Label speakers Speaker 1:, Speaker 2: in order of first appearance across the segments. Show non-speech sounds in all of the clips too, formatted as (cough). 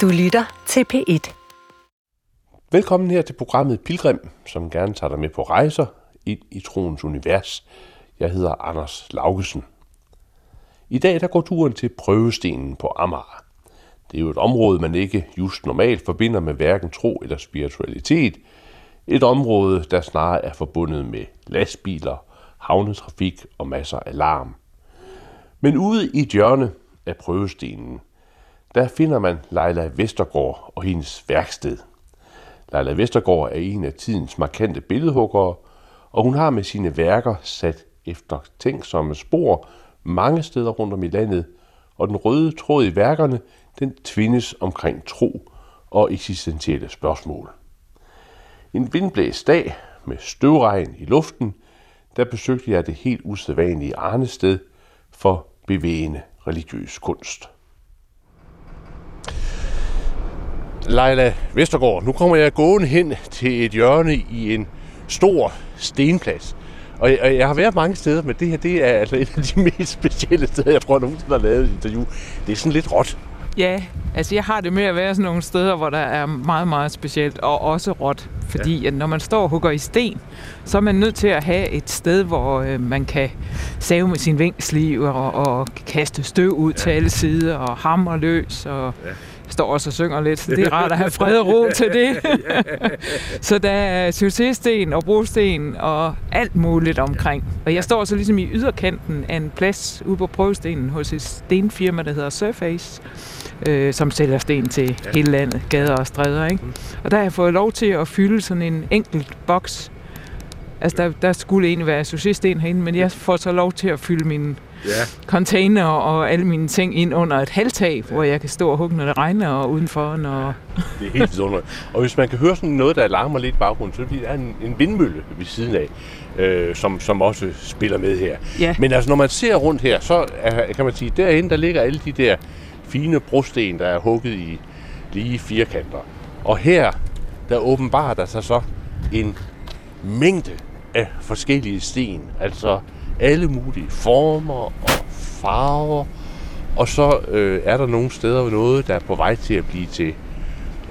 Speaker 1: Du lytter til P1.
Speaker 2: Velkommen her til programmet Pilgrim, som gerne tager dig med på rejser ind i troens univers. Jeg hedder Anders Laugesen. I dag der går turen til prøvestenen på Amager. Det er jo et område, man ikke just normalt forbinder med hverken tro eller spiritualitet. Et område, der snarere er forbundet med lastbiler, havnetrafik og masser af larm. Men ude i et hjørne af prøvestenen, der finder man Leila Vestergaard og hendes værksted. Leila Vestergaard er en af tidens markante billedhuggere, og hun har med sine værker sat efter tænksomme spor mange steder rundt om i landet, og den røde tråd i værkerne, den tvindes omkring tro og eksistentielle spørgsmål. En vindblæst dag med støvregn i luften, der besøgte jeg det helt usædvanlige Arnested for bevægende religiøs kunst. Leila Vestergaard, nu kommer jeg gående hen til et hjørne i en stor stenplads. Og jeg, og jeg har været mange steder, men det her det er altså et af de (laughs) mest specielle steder, jeg tror, nogen har lavet et interview. Det er sådan lidt råt.
Speaker 3: Ja, altså jeg har det med at være sådan nogle steder, hvor der er meget, meget specielt, og også råt. Fordi ja. at når man står og hugger i sten, så er man nødt til at have et sted, hvor øh, man kan save med sin vingsliv og, og kaste støv ud ja. til alle sider og hamre løs og... Ja står også og synger lidt, så (laughs) det er rart at have fred og ro til det. (laughs) så der er successten og brosten og alt muligt omkring. Og jeg står så ligesom i yderkanten af en plads ude på prøvestenen hos et stenfirma, der hedder Surface, øh, som sælger sten til ja. hele landet, gader og stræder. Ikke? Og der har jeg fået lov til at fylde sådan en enkelt boks. Altså, der, der skulle egentlig være successten herinde, men jeg får så lov til at fylde min ja. container og alle mine ting ind under et halvtag, ja. hvor jeg kan stå og hugge, når det regner, og udenfor, når...
Speaker 2: det er helt vidunderligt. Og hvis man kan høre sådan noget, der larmer lidt i baggrunden, så er det en, en vindmølle ved siden af, øh, som, som også spiller med her. Ja. Men altså, når man ser rundt her, så er, kan man sige, derinde, der ligger alle de der fine brosten, der er hugget i lige firkanter. Og her, der åbenbarer der sig så en mængde af forskellige sten. Altså alle mulige former og farver. Og så øh, er der nogle steder noget, der er på vej til at blive til,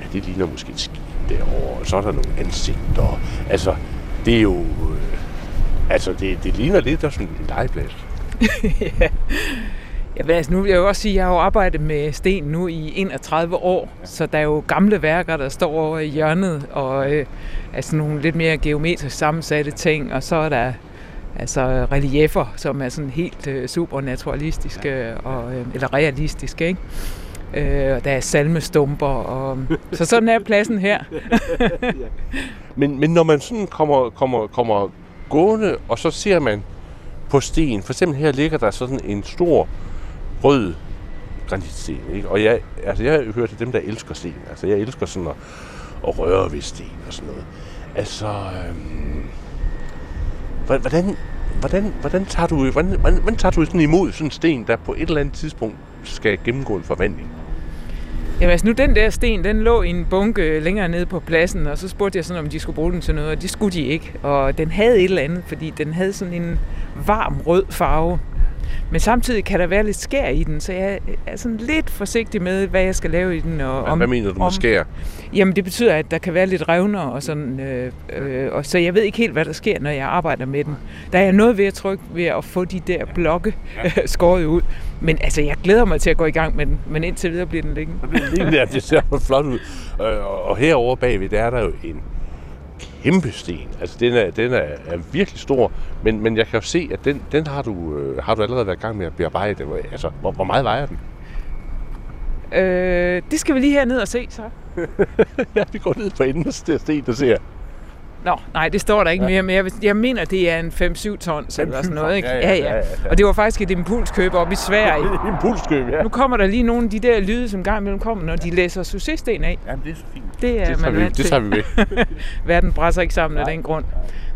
Speaker 2: ja, det ligner måske et skib derovre, og så er der nogle ansigter. Altså, det er jo, øh, altså, det, det ligner lidt der sådan en legeplads. (laughs)
Speaker 3: ja. Ja, altså nu vil jeg jo også sige, at jeg har jo arbejdet med sten nu i 31 år, ja. så der er jo gamle værker, der står over i hjørnet, og øh, altså nogle lidt mere geometrisk sammensatte ting, og så er der altså reliefer, som er sådan helt øh, supernaturalistiske, ja. og, øh, eller realistiske, ikke? Øh, og der er salmestumper, og, så sådan er pladsen her. (laughs)
Speaker 2: men, men når man sådan kommer, kommer, kommer gående, og så ser man på sten, for eksempel her ligger der sådan en stor rød granitsten, ikke? Og jeg, altså jeg hører til dem, der elsker sten. Altså jeg elsker sådan at, at røre ved sten og sådan noget. Altså, øhm, hvordan, hvordan, hvordan, tager du, hvordan, hvordan, hvordan tager du sådan imod sådan en sten, der på et eller andet tidspunkt skal gennemgå en forvandling?
Speaker 3: Jamen altså nu, den der sten, den lå i en bunke længere nede på pladsen, og så spurgte jeg sådan, om de skulle bruge den til noget, og det skulle de ikke. Og den havde et eller andet, fordi den havde sådan en varm rød farve. Men samtidig kan der være lidt skær i den, så jeg er sådan lidt forsigtig med, hvad jeg skal lave i den. Og
Speaker 2: om, hvad mener du med skær?
Speaker 3: Jamen det betyder, at der kan være lidt revner og sådan. Øh, øh, og så jeg ved ikke helt, hvad der sker, når jeg arbejder med den. Der er noget ved at trykke ved at få de der blokke ja. (laughs) skåret ud. Men altså, jeg glæder mig til at gå i gang med den, men indtil videre bliver den liggende. (laughs)
Speaker 2: det ser flot ud. Og herovre bagved, der er der jo en kæmpe sten. Altså, den er, den er, er virkelig stor, men, men jeg kan jo se, at den, den har, du, øh, har du allerede været i gang med at bearbejde. Altså, hvor, hvor meget vejer den?
Speaker 3: Øh, det skal vi lige ned og se, så. (laughs)
Speaker 2: ja, vi går ned på enden af sten og ser.
Speaker 3: Nå, nej, det står der ikke ja. mere, men jeg, jeg mener, det er en 5-7 tons eller sådan noget, ikke? Ja ja, ja, ja, ja. Og det var faktisk et impulskøb op i Sverige. (laughs)
Speaker 2: impulskøb, ja.
Speaker 3: Nu kommer der lige nogle af de der lyde, som gang imellem kommer, når de læser successten af.
Speaker 2: Jamen, det er så fint.
Speaker 3: Det, er
Speaker 2: det tager, vi, det tager vi med. (laughs)
Speaker 3: Verden brænder ikke sammen af den grund.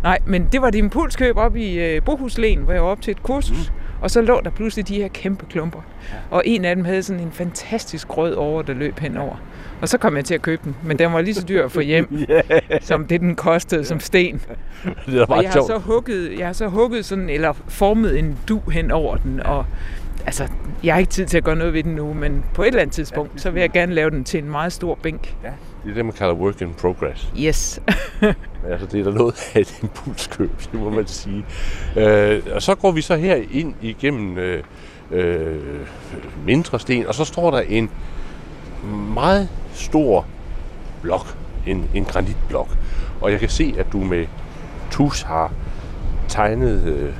Speaker 3: Nej, men det var et impulskøb op i uh, Bohuslen, hvor jeg var op til et kursus. Mm. Og så lå der pludselig de her kæmpe klumper. Ja. Og en af dem havde sådan en fantastisk rød over, der løb henover. Og så kom jeg til at købe den, men den var lige så dyr at få hjem, (laughs) yeah. som det den kostede som sten. (laughs) Det er og jeg har, så hugget, jeg har så hugget sådan, eller formet en du hen over den, og altså, jeg har ikke tid til at gøre noget ved den nu, men på et eller andet tidspunkt, så vil jeg gerne lave den til en meget stor bænk.
Speaker 2: Ja. Det er det, man kalder work in progress.
Speaker 3: Yes. (laughs)
Speaker 2: altså, det er der noget af et impulskøb, det må man sige. Øh, og så går vi så her ind igennem øh, øh, mindre sten, og så står der en meget stor blok, en, en granitblok. Og jeg kan se, at du med tus har tegnet øh,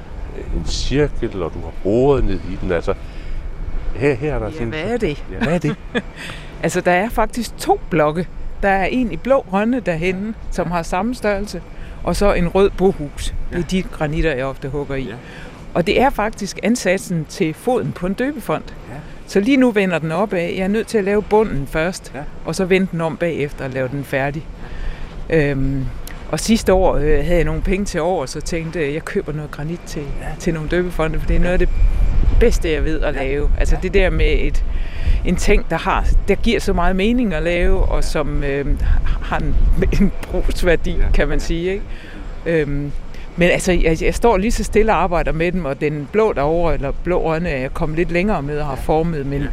Speaker 2: en cirkel, og du har boret ned i den. Altså, her, her er der
Speaker 3: Ja,
Speaker 2: sådan...
Speaker 3: hvad er det?
Speaker 2: Ja, hvad er det? (laughs)
Speaker 3: Altså, der er faktisk to blokke. Der er en i blå rønne derhenne, som har samme størrelse, og så en rød bohus. Det er de granitter, jeg ofte hugger i.
Speaker 2: Ja.
Speaker 3: Og det er faktisk ansatsen til foden på en døbefond.
Speaker 2: Ja.
Speaker 3: Så lige nu vender den opad. Jeg er nødt til at lave bunden først,
Speaker 2: Ja.
Speaker 3: og så vende den om bagefter og lave den færdig. Øhm, og sidste år øh, havde jeg nogle penge til over, så tænkte jeg, jeg køber noget granit til, ja. til nogle døbefonde, for det er noget af det bedste, jeg ved at lave. Altså det der med et, en ting, der, har, der giver så meget mening at lave, og som øh, har en, (laughs) en brugsværdi, kan man sige. Ikke? Øhm, men altså, jeg, jeg står lige så stille og arbejder med dem, og den blå derovre, eller blå øjne, er jeg kommet lidt længere med og har formet, men,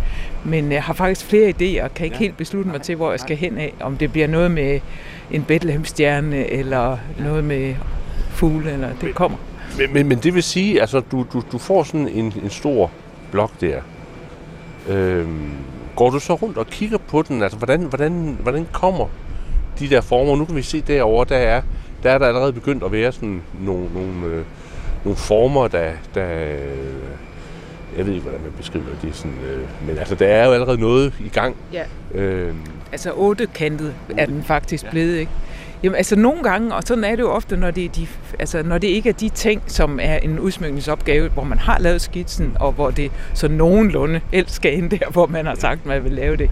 Speaker 3: men jeg har faktisk flere idéer, og kan ikke helt beslutte mig til, hvor jeg skal hen af. Om det bliver noget med en Bethlehem-stjerne, eller noget med fugle, eller det kommer.
Speaker 2: Men, men, men det vil sige, altså du, du, du får sådan en, en stor blok der. Øhm, går du så rundt og kigger på den? Altså, hvordan, hvordan, hvordan kommer de der former? Nu kan vi se derovre, der er der, er der allerede begyndt at være sådan nogle, nogle, øh, nogle former, der, der øh, jeg ved ikke, hvordan man beskriver det. Sådan, øh, men altså, der er jo allerede noget i gang.
Speaker 3: Ja.
Speaker 2: Øhm,
Speaker 3: Altså ottekantet er den faktisk blevet, ikke? Jamen altså nogle gange, og sådan er det jo ofte, når det, er de, altså, når det ikke er de ting, som er en udsmykningsopgave, hvor man har lavet skitsen, og hvor det så nogenlunde helst skal ind der, hvor man har sagt, man vil lave det,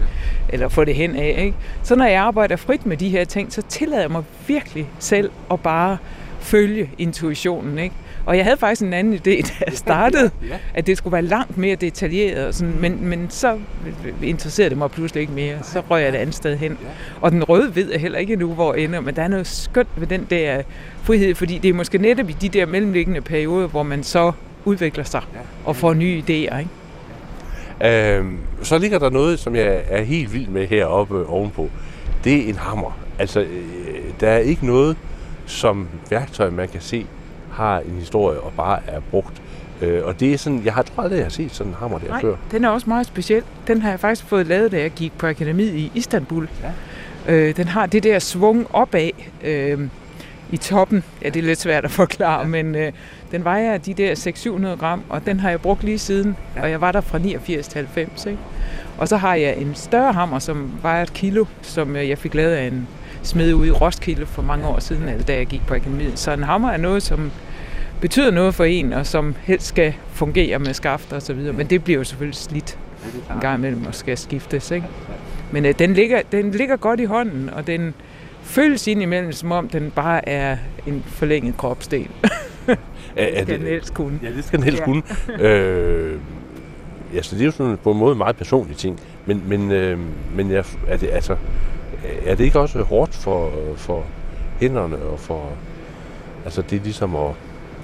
Speaker 3: eller få det hen af. Ikke? Så når jeg arbejder frit med de her ting, så tillader jeg mig virkelig selv at bare følge intuitionen. Ikke? Og jeg havde faktisk en anden idé, (laughs) da jeg startede,
Speaker 2: ja.
Speaker 3: at det skulle være langt mere detaljeret, og sådan, men, men så interesserede det mig pludselig ikke mere. Så røg jeg et andet sted hen. Og den røde ved jeg heller ikke endnu, hvor ender, men der er noget skønt ved den der frihed, fordi det er måske netop i de der mellemliggende perioder, hvor man så udvikler sig og får nye idéer. Ikke?
Speaker 2: Øhm, så ligger der noget, som jeg er helt vild med heroppe ovenpå. Det er en hammer. Altså, øh, der er ikke noget som værktøj, man kan se, har en historie og bare er brugt. Øh, og det er sådan, jeg har tror aldrig, jeg har set sådan en hammer der
Speaker 3: Nej,
Speaker 2: før.
Speaker 3: den er også meget speciel. Den har jeg faktisk fået lavet, da jeg gik på akademiet i Istanbul. Ja. Øh, den har det der svung opad øh, i toppen. Ja, det er lidt svært at forklare, ja. men øh, den vejer de der 600-700 gram, og den har jeg brugt lige siden. Ja. Og jeg var der fra 89 til 90. Ikke? Og så har jeg en større hammer, som vejer et kilo, som øh, jeg fik lavet af en smed ude i Roskilde for mange år siden, altså da jeg gik på akademiet. Så en hammer er noget, som betyder noget for en, og som helst skal fungere med skafter og så videre. Men det bliver jo selvfølgelig slidt en gang imellem og skal skiftes. Ikke? Men øh, den, ligger, den ligger godt i hånden, og den føles indimellem, som om den bare er en forlænget kropsdel. (laughs) Det skal den helst kunne.
Speaker 2: Ja, det skal den helst
Speaker 3: Ja.
Speaker 2: kunne. (laughs) øh, ja, så det er jo sådan på en måde meget personlig ting. Men, men, øh, men jeg, er, det, altså, er det ikke også hårdt for, for hænderne og for... Altså, det er ligesom at...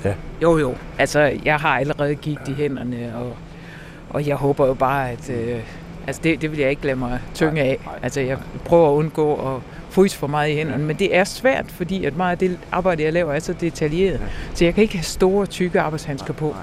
Speaker 2: Ja,
Speaker 3: Jo, jo. Altså, jeg har allerede gigt i hænderne, og, og jeg håber jo bare, at... Øh, altså, det, det vil jeg ikke lade mig tynge af. Altså, jeg prøver at undgå at fryse for meget i hænderne, men det er svært, fordi at meget af det arbejde, jeg laver, er så detaljeret. Så jeg kan ikke have store, tykke arbejdshandsker på.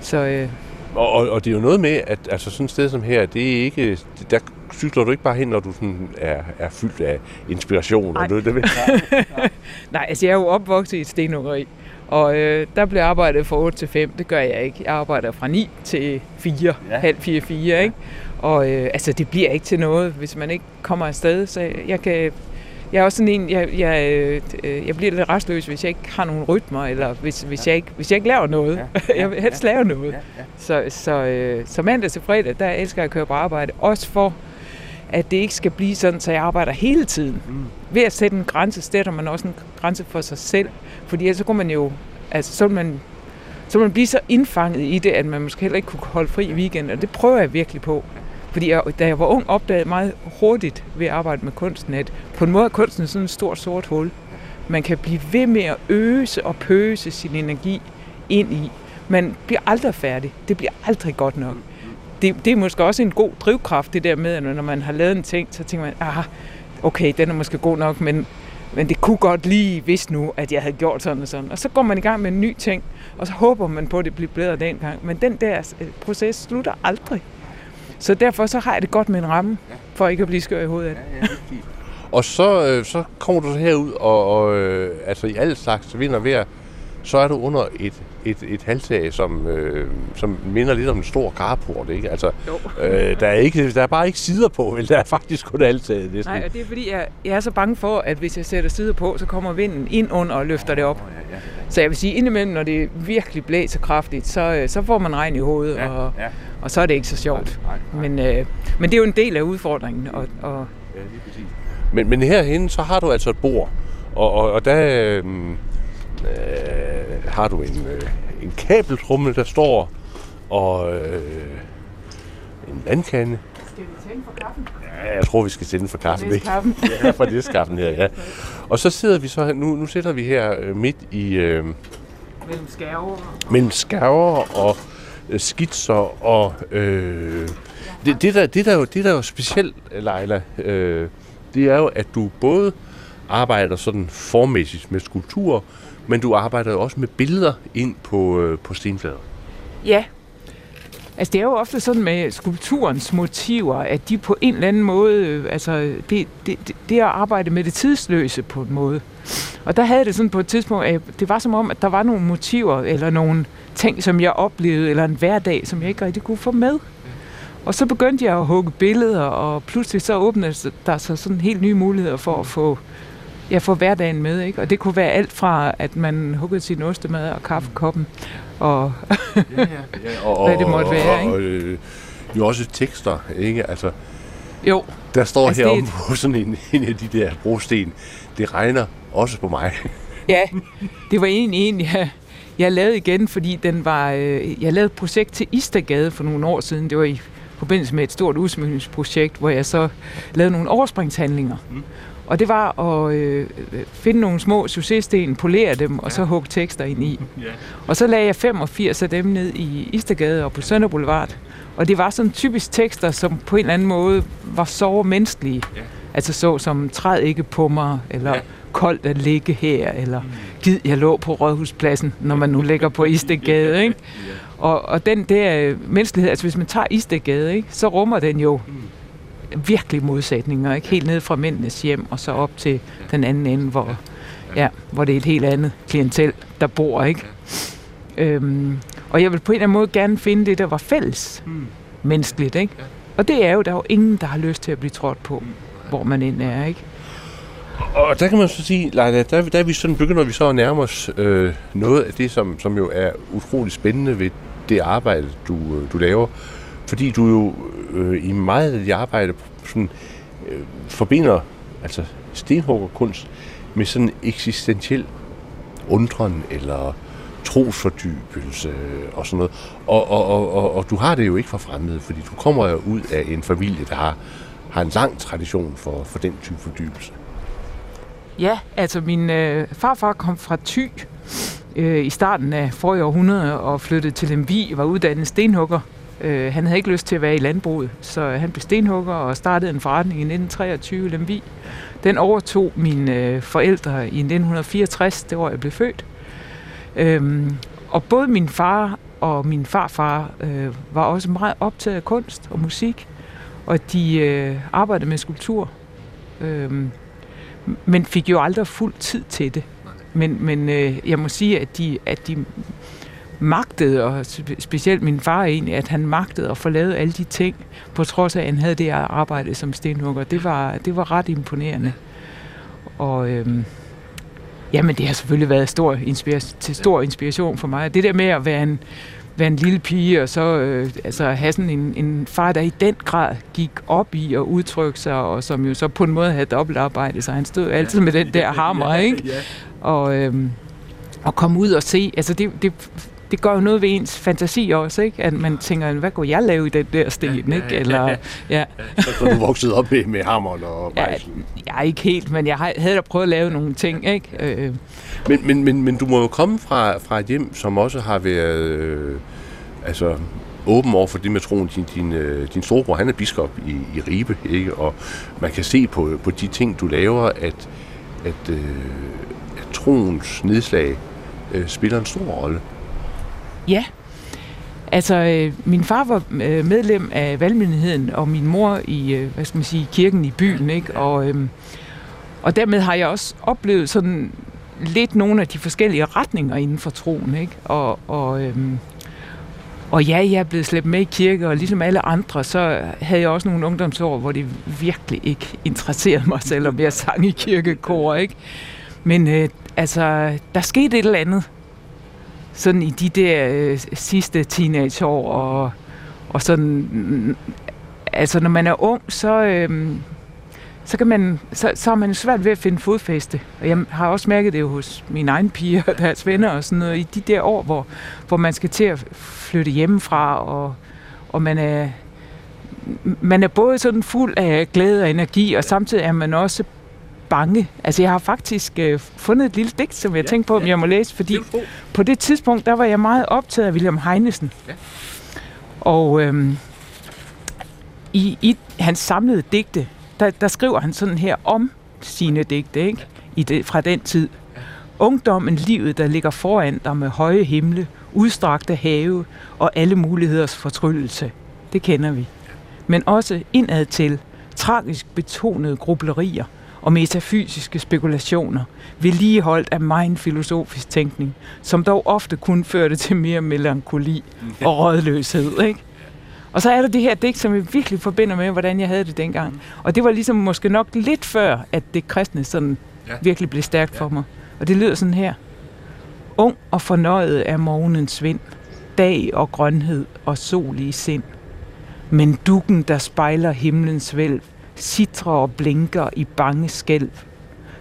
Speaker 3: Så øh,
Speaker 2: og, og, og det er jo noget med, at altså sådan et sted som her, det er ikke... Der cykler du ikke bare hen, når du sådan er, er fyldt af inspiration.
Speaker 3: Nej.
Speaker 2: Og det, det, ved- (laughs)
Speaker 3: nej, altså, jeg er jo opvokset i et stenhuggeri, og øh, der blev arbejdet fra 8 til 5. Det gør jeg ikke. Jeg arbejder fra 9 til 4,
Speaker 2: Ja.
Speaker 3: ja. halv 4, 4, ikke? Og øh, altså, det bliver ikke til noget, hvis man ikke kommer afsted. Så jeg kan... Jeg er også sådan en, jeg, jeg, øh, jeg bliver lidt restløs, hvis jeg ikke har nogen rytmer, eller hvis, hvis, jeg, ikke, hvis jeg ikke laver noget. (laughs) jeg vil helst lave noget. Så, så, øh, så mandag til fredag, der elsker jeg at køre på arbejde. Også for, at det ikke skal blive sådan, så jeg arbejder hele tiden. Mm. Ved at sætte en grænse, sætter man også en grænse for sig selv. Fordi ellers så kunne man jo, altså så man, så man blive så indfanget i det, at man måske heller ikke kunne holde fri i weekenden. Og det prøver jeg virkelig på. Fordi jeg, da jeg var ung, opdagede jeg meget hurtigt ved at arbejde med kunsten, at på en måde er kunsten sådan et stort sort hul. Man kan blive ved med at øse og pøse sin energi ind i. Man bliver aldrig færdig. Det bliver aldrig godt nok. Det, det er måske også en god drivkraft, det der med, at når man har lavet en ting, så tænker man, ah, okay, den er måske god nok, men, men det kunne godt lige, hvis nu, at jeg havde gjort sådan og sådan. Og så går man i gang med en ny ting, og så håber man på, at det bliver bedre den gang. Men den der øh, proces slutter aldrig. Så derfor så har jeg det godt med en ramme, for ikke at blive skør i hovedet af det.
Speaker 2: Og så, øh, så kommer du så herud, og, og øh, altså i alle slags vind og vejr, så er du under et, et, et halvtag, som, øh, som minder lidt om en stor carport, ikke? Altså, øh, der, er ikke, der er bare ikke sider på, vel? Der er faktisk kun halvtaget næsten.
Speaker 3: Nej, og det er fordi, jeg, jeg er så bange for, at hvis jeg sætter sider på, så kommer vinden ind under og løfter det op. Så jeg vil sige, indimellem, når det virkelig blæser kraftigt, så, øh, så får man regn i hovedet,
Speaker 2: Ja,
Speaker 3: og,
Speaker 2: ja.
Speaker 3: og så er det ikke så sjovt. Men, øh, men det er jo en del af udfordringen, og, og
Speaker 2: Ja, lige præcis. Men, men herhenne, så har du altså et bord, og, og, og der øh, øh, har du en, øh, en kabeltrummel, der står, og øh, en vandkande.
Speaker 3: Skal vi tænde for kaffen?
Speaker 2: Ja, jeg tror, vi skal tænde for kaffen. ikke?
Speaker 3: kaffen. (laughs)
Speaker 2: Ja, for det skaffen her, ja. Og så sidder vi så her, nu, nu sidder vi her øh, midt i øh,
Speaker 3: Mellem skærver.
Speaker 2: mellem skærver og øh, skitser og øh, det, det, der, det, der jo, det der er jo specielt, Leila, øh, det er jo, at du både arbejder sådan formæssigt med skulpturer, men du arbejder jo også med billeder ind på, øh, på stenflader.
Speaker 3: Ja. Altså det er jo ofte sådan med skulpturens motiver, at de på en eller anden måde, øh, altså det, det, det, er at arbejde med det tidsløse på en måde. Og der havde det sådan på et tidspunkt, at det var som om, at der var nogle motiver, eller nogle ting, som jeg oplevede, eller en hverdag, som jeg ikke rigtig kunne få med. Og så begyndte jeg at hugge billeder, og pludselig så åbnede der sig sådan helt nye muligheder for at få, ja, få hverdagen med. Ikke? Og det kunne være alt fra, at man huggede sin ostemad og kaffekoppen, og
Speaker 2: Ja, ja, og, (laughs)
Speaker 3: Hvad det måtte være,
Speaker 2: og,
Speaker 3: ikke?
Speaker 2: og, øh, jo også tekster, ikke? Altså,
Speaker 3: jo,
Speaker 2: der står
Speaker 3: Altså,
Speaker 2: altså,
Speaker 3: er
Speaker 2: heromme på sådan en, en af de der brosten, det regner også på mig. (laughs)
Speaker 3: Ja, det var egentlig en, jeg, jeg lavede igen, fordi den var, øh, jeg lavede et projekt til Istergade for nogle år siden. Det var i forbindelse med et stort udsmykningsprojekt, hvor jeg så lavede nogle overspringshandlinger. Mm. Og det var at øh, finde nogle små successten, polere dem, og så hugge tekster ind i. (laughs)
Speaker 2: Ja.
Speaker 3: Og så lagde jeg 85 af dem ned i Istergade og på Sønder Boulevard. Og det var sådan typisk tekster, som på en eller anden måde var så menneskelige.
Speaker 2: Ja.
Speaker 3: Altså så som træd ikke på mig, eller
Speaker 2: Ja.
Speaker 3: ja. koldt at ligge her, eller gid jeg lå på Rådhuspladsen, når man nu ligger på (laughs) Istegade, ikke? Og, og den der øh, menneskelighed, altså hvis man tager Istegade, ikke, så rummer den jo virkelig modsætninger, ikke? Helt ned fra mændenes hjem, og så op til den anden ende, hvor, ja, hvor det er et helt andet klientel, der bor, ikke? Øhm, og jeg vil på en eller anden måde gerne finde det, der var fælles menneskeligt, ikke? Og det er jo, der er jo ingen, der har lyst til at blive trådt på, hvor man end er, ikke?
Speaker 2: Og der kan man så sige, Leila, der, der er vi sådan, begynder vi så at nærme os øh, noget af det, som, som jo er utrolig spændende ved det arbejde, du, øh, du laver. Fordi du jo øh, i meget af dit arbejde sådan, øh, forbinder altså stenhuggerkunst med sådan eksistentiel undren eller trosfordybelse og sådan noget. Og, og, og, og, og du har det jo ikke for fremmede, fordi du kommer jo ud af en familie, der har, har en lang tradition for, for den type fordybelse.
Speaker 3: Ja, altså min øh, farfar kom fra Thy øh, i starten af forrige århundrede og flyttede til Lemvig, var uddannet stenhugger. Øh, han havde ikke lyst til at være i landbruget, så han blev stenhugger og startede en forretning i 1923 i Lemvi. Den overtog mine øh, forældre i 1964, det år jeg blev født. Øhm, og både min far og min farfar øh, var også meget optaget af kunst og musik, og de øh, arbejdede med skulptur. øh, men fik jo aldrig fuld tid til det. Men, men øh, jeg må sige, at de, at de magtede, og spe- specielt min far egentlig, at han magtede at få lavet alle de ting, på trods af, at han havde det arbejde som stenhugger. Det var, det var ret imponerende. Og øhm, jamen, det har selvfølgelig været stor inspira- til stor inspiration for mig. Det der med at være en, være en lille pige, og så øh, altså, have sådan en, en far, der i den grad gik op i at udtrykke sig, og som jo så på en måde havde dobbeltarbejde, så han stod altid med den der (laughs) hammer, ikke? Og, øhm, og komme ud og se, altså det, det det gør jo noget ved ens fantasi også, ikke? At man tænker, hvad kunne jeg lave i den der sten, ikke? Eller,
Speaker 2: ja. Så du vokset op med, med hammeren og
Speaker 3: ja, Jeg er ikke helt, men jeg havde da prøvet at lave nogle ting, ikke? Øh.
Speaker 2: Men, men, men, men du må jo komme fra, fra et hjem, som også har været... Øh, altså åben over for det med troen. Din, din, øh, din storebror, han er biskop i, i Ribe, ikke? og man kan se på, på de ting, du laver, at, at, øh, at troens nedslag øh, spiller en stor rolle.
Speaker 3: Ja, altså øh, min far var øh, medlem af valgmyndigheden, og min mor i, øh, hvad skal man sige, kirken i byen, ikke? Og, øh, og dermed har jeg også oplevet sådan lidt nogle af de forskellige retninger inden for troen, ikke? Og, og øh, og ja, jeg er blevet slæbt med i kirke, og ligesom alle andre, så havde jeg også nogle ungdomsår, hvor det virkelig ikke interesserede mig, selvom jeg sang i kirkekor, ikke? Men øh, altså, der skete et eller andet, sådan i de der øh, sidste teenageår, og, og sådan, altså når man er ung, så, øh, så, kan man, så, så er man svært ved at finde fodfæste. Og jeg har også mærket det jo hos mine egne piger og deres venner og sådan noget, i de der år, hvor, hvor man skal til at flytte hjemmefra, og, og man er, man er både sådan fuld af glæde og energi, og samtidig er man også bange. Altså jeg har faktisk øh, fundet et lille digt, som jeg ja, tænkte på, om ja. jeg må læse, fordi på det tidspunkt, der var jeg meget optaget af William Heinesen. Ja. Og øhm, i, i hans samlede digte, der, der skriver han sådan her om sine digte, ikke? I det, fra den tid. Ungdommen, livet, der ligger foran dig med høje himle, udstrakte have og alle muligheders fortryllelse. Det kender vi. Men også indad til tragisk betonede grublerier og metafysiske spekulationer, vedligeholdt af meget filosofisk tænkning, som dog ofte kun førte til mere melankoli og rådløshed. Ikke? Og så er der det her digt, som jeg virkelig forbinder med, hvordan jeg havde det dengang. Og det var ligesom måske nok lidt før, at det kristne sådan ja. virkelig blev stærkt ja. for mig. Og det lyder sådan her. Ung og fornøjet er morgenens vind, dag og grønhed og sol i sind. Men dukken, der spejler himlens vælv, sitrer og blinker i bange skælv.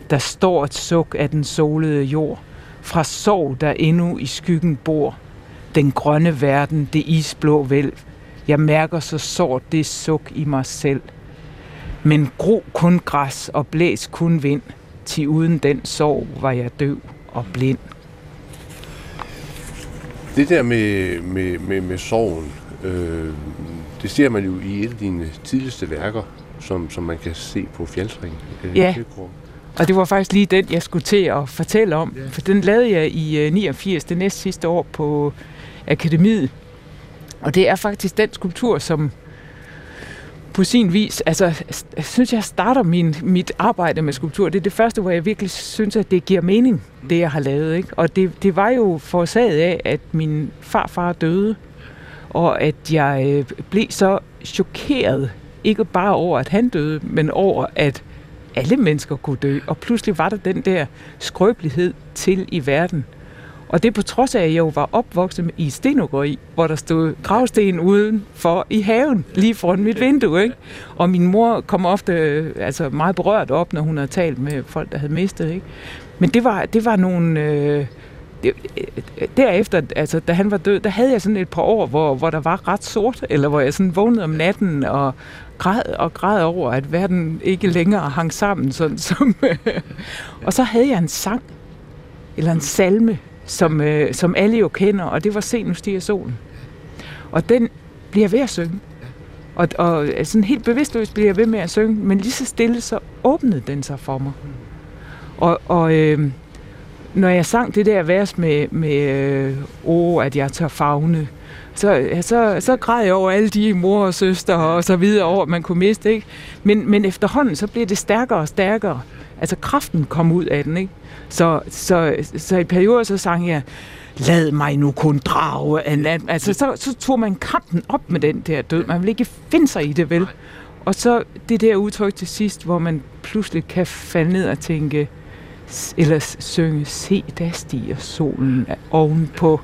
Speaker 3: Der står et suk af den solede jord, fra sorg, der endnu i skyggen bor. Den grønne verden, det isblå vælv, jeg mærker så sort det suk i mig selv. Men gro kun græs og blæs kun vind, til uden den sorg var jeg døv og blind.
Speaker 2: Det der med, med, med, med sorgen, øh, det ser man jo i et af dine tidligste værker, som, som man kan se på Fjeldsring.
Speaker 3: Øh, ja, og det var faktisk lige den, jeg skulle til at fortælle om. Ja. For den lavede jeg i øh, 89, det næste sidste år på Akademiet. Og det er faktisk den skulptur, som på sin vis, altså, synes jeg starter min, mit arbejde med skulptur. Det er det første, hvor jeg virkelig synes, at det giver mening, det jeg har lavet. Ikke? Og det, det var jo forårsaget af, at min farfar døde, og at jeg øh, blev så chokeret, ikke bare over, at han døde, men over, at alle mennesker kunne dø. Og pludselig var der den der skrøbelighed til i verden, og det på trods af, at jeg jo var opvokset i stenogrøi, hvor der stod gravsten uden for i haven, lige foran mit vindue. Ikke? Og min mor kom ofte øh, altså meget berørt op, når hun havde talt med folk, der havde mistet. Ikke? Men det var, det var nogle... Øh, det, øh, derefter, altså, da han var død, der havde jeg sådan et par år, hvor, hvor der var ret sort, eller hvor jeg sådan vågnede om natten og græd og græd over, at verden ikke længere hang sammen. Sådan, som, (laughs) og så havde jeg en sang, eller en salme, som, øh, som alle jo kender, og det var Se nu stiger solen. Og den bliver ved at synge. Og, og sådan helt bevidstløst bliver jeg ved med at synge, men lige så stille, så åbnede den sig for mig. Og, og øh, når jeg sang det der vers med, med øh, oh, at jeg tør fagne, så, så, så græd jeg over alle de mor og søster og så videre over, at man kunne miste. Ikke? Men, men efterhånden, så bliver det stærkere og stærkere. Altså kraften kom ud af den. Ikke? Så, så, så i perioder så sang jeg, lad mig nu kun drage. Altså, så, så tog man kampen op med den der død. Man vil ikke finde sig i det, vel? Og så det der udtryk til sidst, hvor man pludselig kan falde ned og tænke, eller synge, se, der stiger solen ovenpå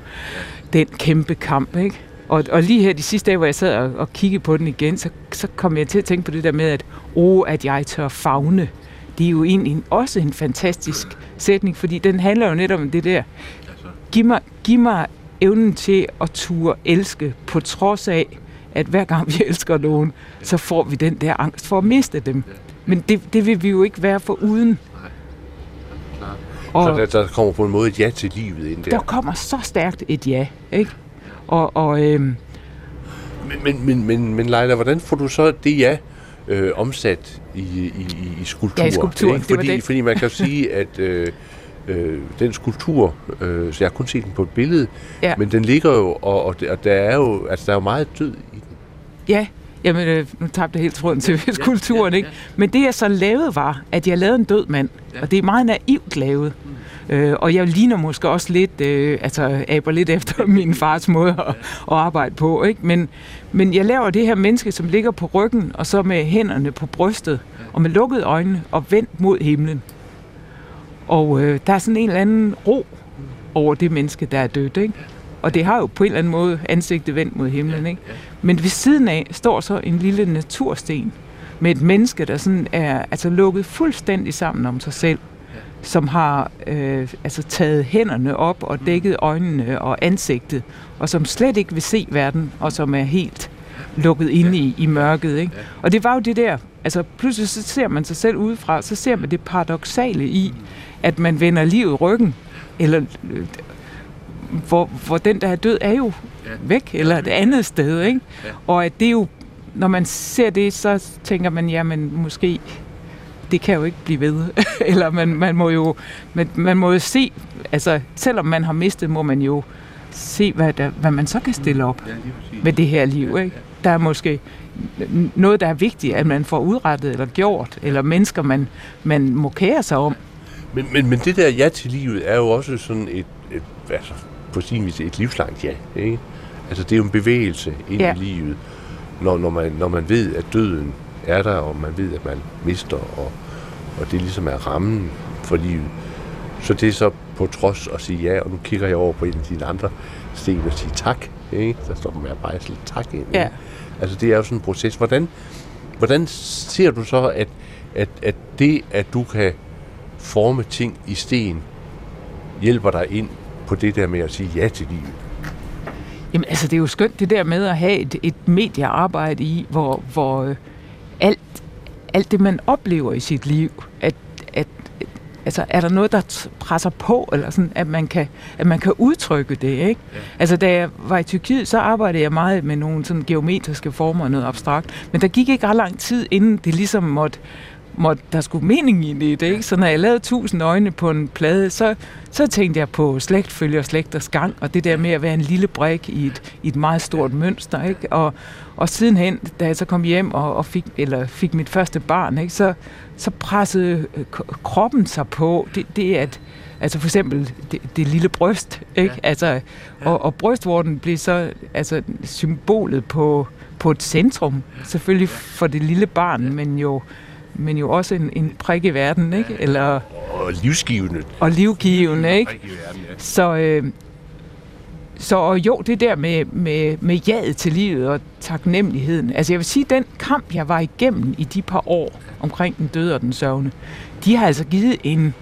Speaker 3: den kæmpe kamp, ikke? Og, og lige her de sidste dage, hvor jeg sad og, og kiggede på den igen, så, så kom jeg til at tænke på det der med, at, oh, at jeg tør fagne det er jo egentlig også en fantastisk sætning, fordi den handler jo netop om det der. Giv mig, giv mig evnen til at ture elske, på trods af, at hver gang vi (laughs) elsker nogen, så får vi den der angst for at miste dem. Men det, det vil vi jo ikke være for uden.
Speaker 2: Og så der, der kommer på en måde et ja til livet ind der.
Speaker 3: Der kommer så stærkt et ja, ikke? Og, og øhm,
Speaker 2: men, men, men, men, Leila, hvordan får du så det ja øh, omsat i, i, i skulptur?
Speaker 3: Ja, i skulptur,
Speaker 2: ikke? Fordi,
Speaker 3: det det.
Speaker 2: fordi man kan (laughs) sige, at øh, øh, den skulptur, øh, så jeg har kun set den på et billede, ja. men den ligger jo, og, og, og der er jo altså, der er jo meget død i den.
Speaker 3: Ja, Jamen, øh, nu tabte jeg helt tråden til ja, skulpturen, ja, ikke? Men det, jeg så lavede, var, at jeg lavede en død mand. Ja. Og det er meget naivt lavet. Mm. Øh, og jeg ligner måske også lidt, øh, altså aber lidt efter (laughs) min fars måde at, at arbejde på, ikke? Men, men jeg laver det her menneske, som ligger på ryggen, og så med hænderne på brystet, og med lukkede øjne, og vendt mod himlen. Og øh, der er sådan en eller anden ro over det menneske, der er dødt, ikke? Og det har jo på en eller anden måde ansigtet vendt mod himlen, ikke? Men ved siden af står så en lille natursten med et menneske, der sådan er altså lukket fuldstændig sammen om sig selv, som har øh, altså taget hænderne op og dækket øjnene og ansigtet, og som slet ikke vil se verden, og som er helt lukket inde i, i mørket. Ikke? Og det var jo det der, altså pludselig så ser man sig selv udefra, så ser man det paradoxale i, at man vender livet ryggen, eller øh, hvor, hvor den, der er død, er jo væk, eller et andet sted. Ikke? Og at det er jo, når man ser det, så tænker man, jamen måske, det kan jo ikke blive ved. (laughs) eller man, man, må jo, man, man må jo se, altså selvom man har mistet, må man jo se, hvad, der, hvad man så kan stille op med det her liv. Ikke? Der er måske noget, der er vigtigt, at man får udrettet eller gjort, eller mennesker, man, man må kære sig om.
Speaker 2: Men, men, men det der ja til livet er jo også sådan et, et altså, på sin vis et livslangt ja. Ikke? Altså det er jo en bevægelse ind ja. i livet, når, når, man, når man ved, at døden er der, og man ved, at man mister, og, og det ligesom er rammen for livet. Så det er så på trods at sige ja, og nu kigger jeg over på en af dine andre sten og siger tak. Ikke? Der står med bare sådan tak ind.
Speaker 3: Ja.
Speaker 2: Altså det er jo sådan en proces. Hvordan, hvordan ser du så, at, at, at det, at du kan forme ting i sten, hjælper dig ind på det der med at sige ja til livet?
Speaker 3: Jamen altså, det er jo skønt det der med at have et, et mediearbejde i, hvor, hvor øh, alt, alt det, man oplever i sit liv, at, at altså, er der noget, der presser på, eller sådan, at man kan, at man kan udtrykke det, ikke? Ja. Altså, da jeg var i Tyrkiet, så arbejdede jeg meget med nogle sådan geometriske former og noget abstrakt, men der gik ikke ret lang tid, inden det ligesom måtte måtte, der skulle mening i det, ikke? Så når jeg lavede tusind øjne på en plade, så, så tænkte jeg på slægtfølge og slægters gang, og det der med at være en lille brik i et, i et meget stort mønster, ikke? Og, og sidenhen, da jeg så kom hjem og, og fik, eller fik mit første barn, ikke? Så, så pressede øh, kroppen sig på. Det, det at, altså for eksempel det, det lille bryst, ikke? Ja. Altså, og, og brystvorten blev så altså, symbolet på, på et centrum, selvfølgelig for det lille barn, men jo men jo også en, en prik i verden, ikke? Eller,
Speaker 2: og livsgivende.
Speaker 3: Og livgivende, ikke? Så, øh, så og jo, det der med, med, med jaget til livet og taknemmeligheden. Altså jeg vil sige, den kamp, jeg var igennem i de par år omkring den døde og den sørgende, de har altså givet en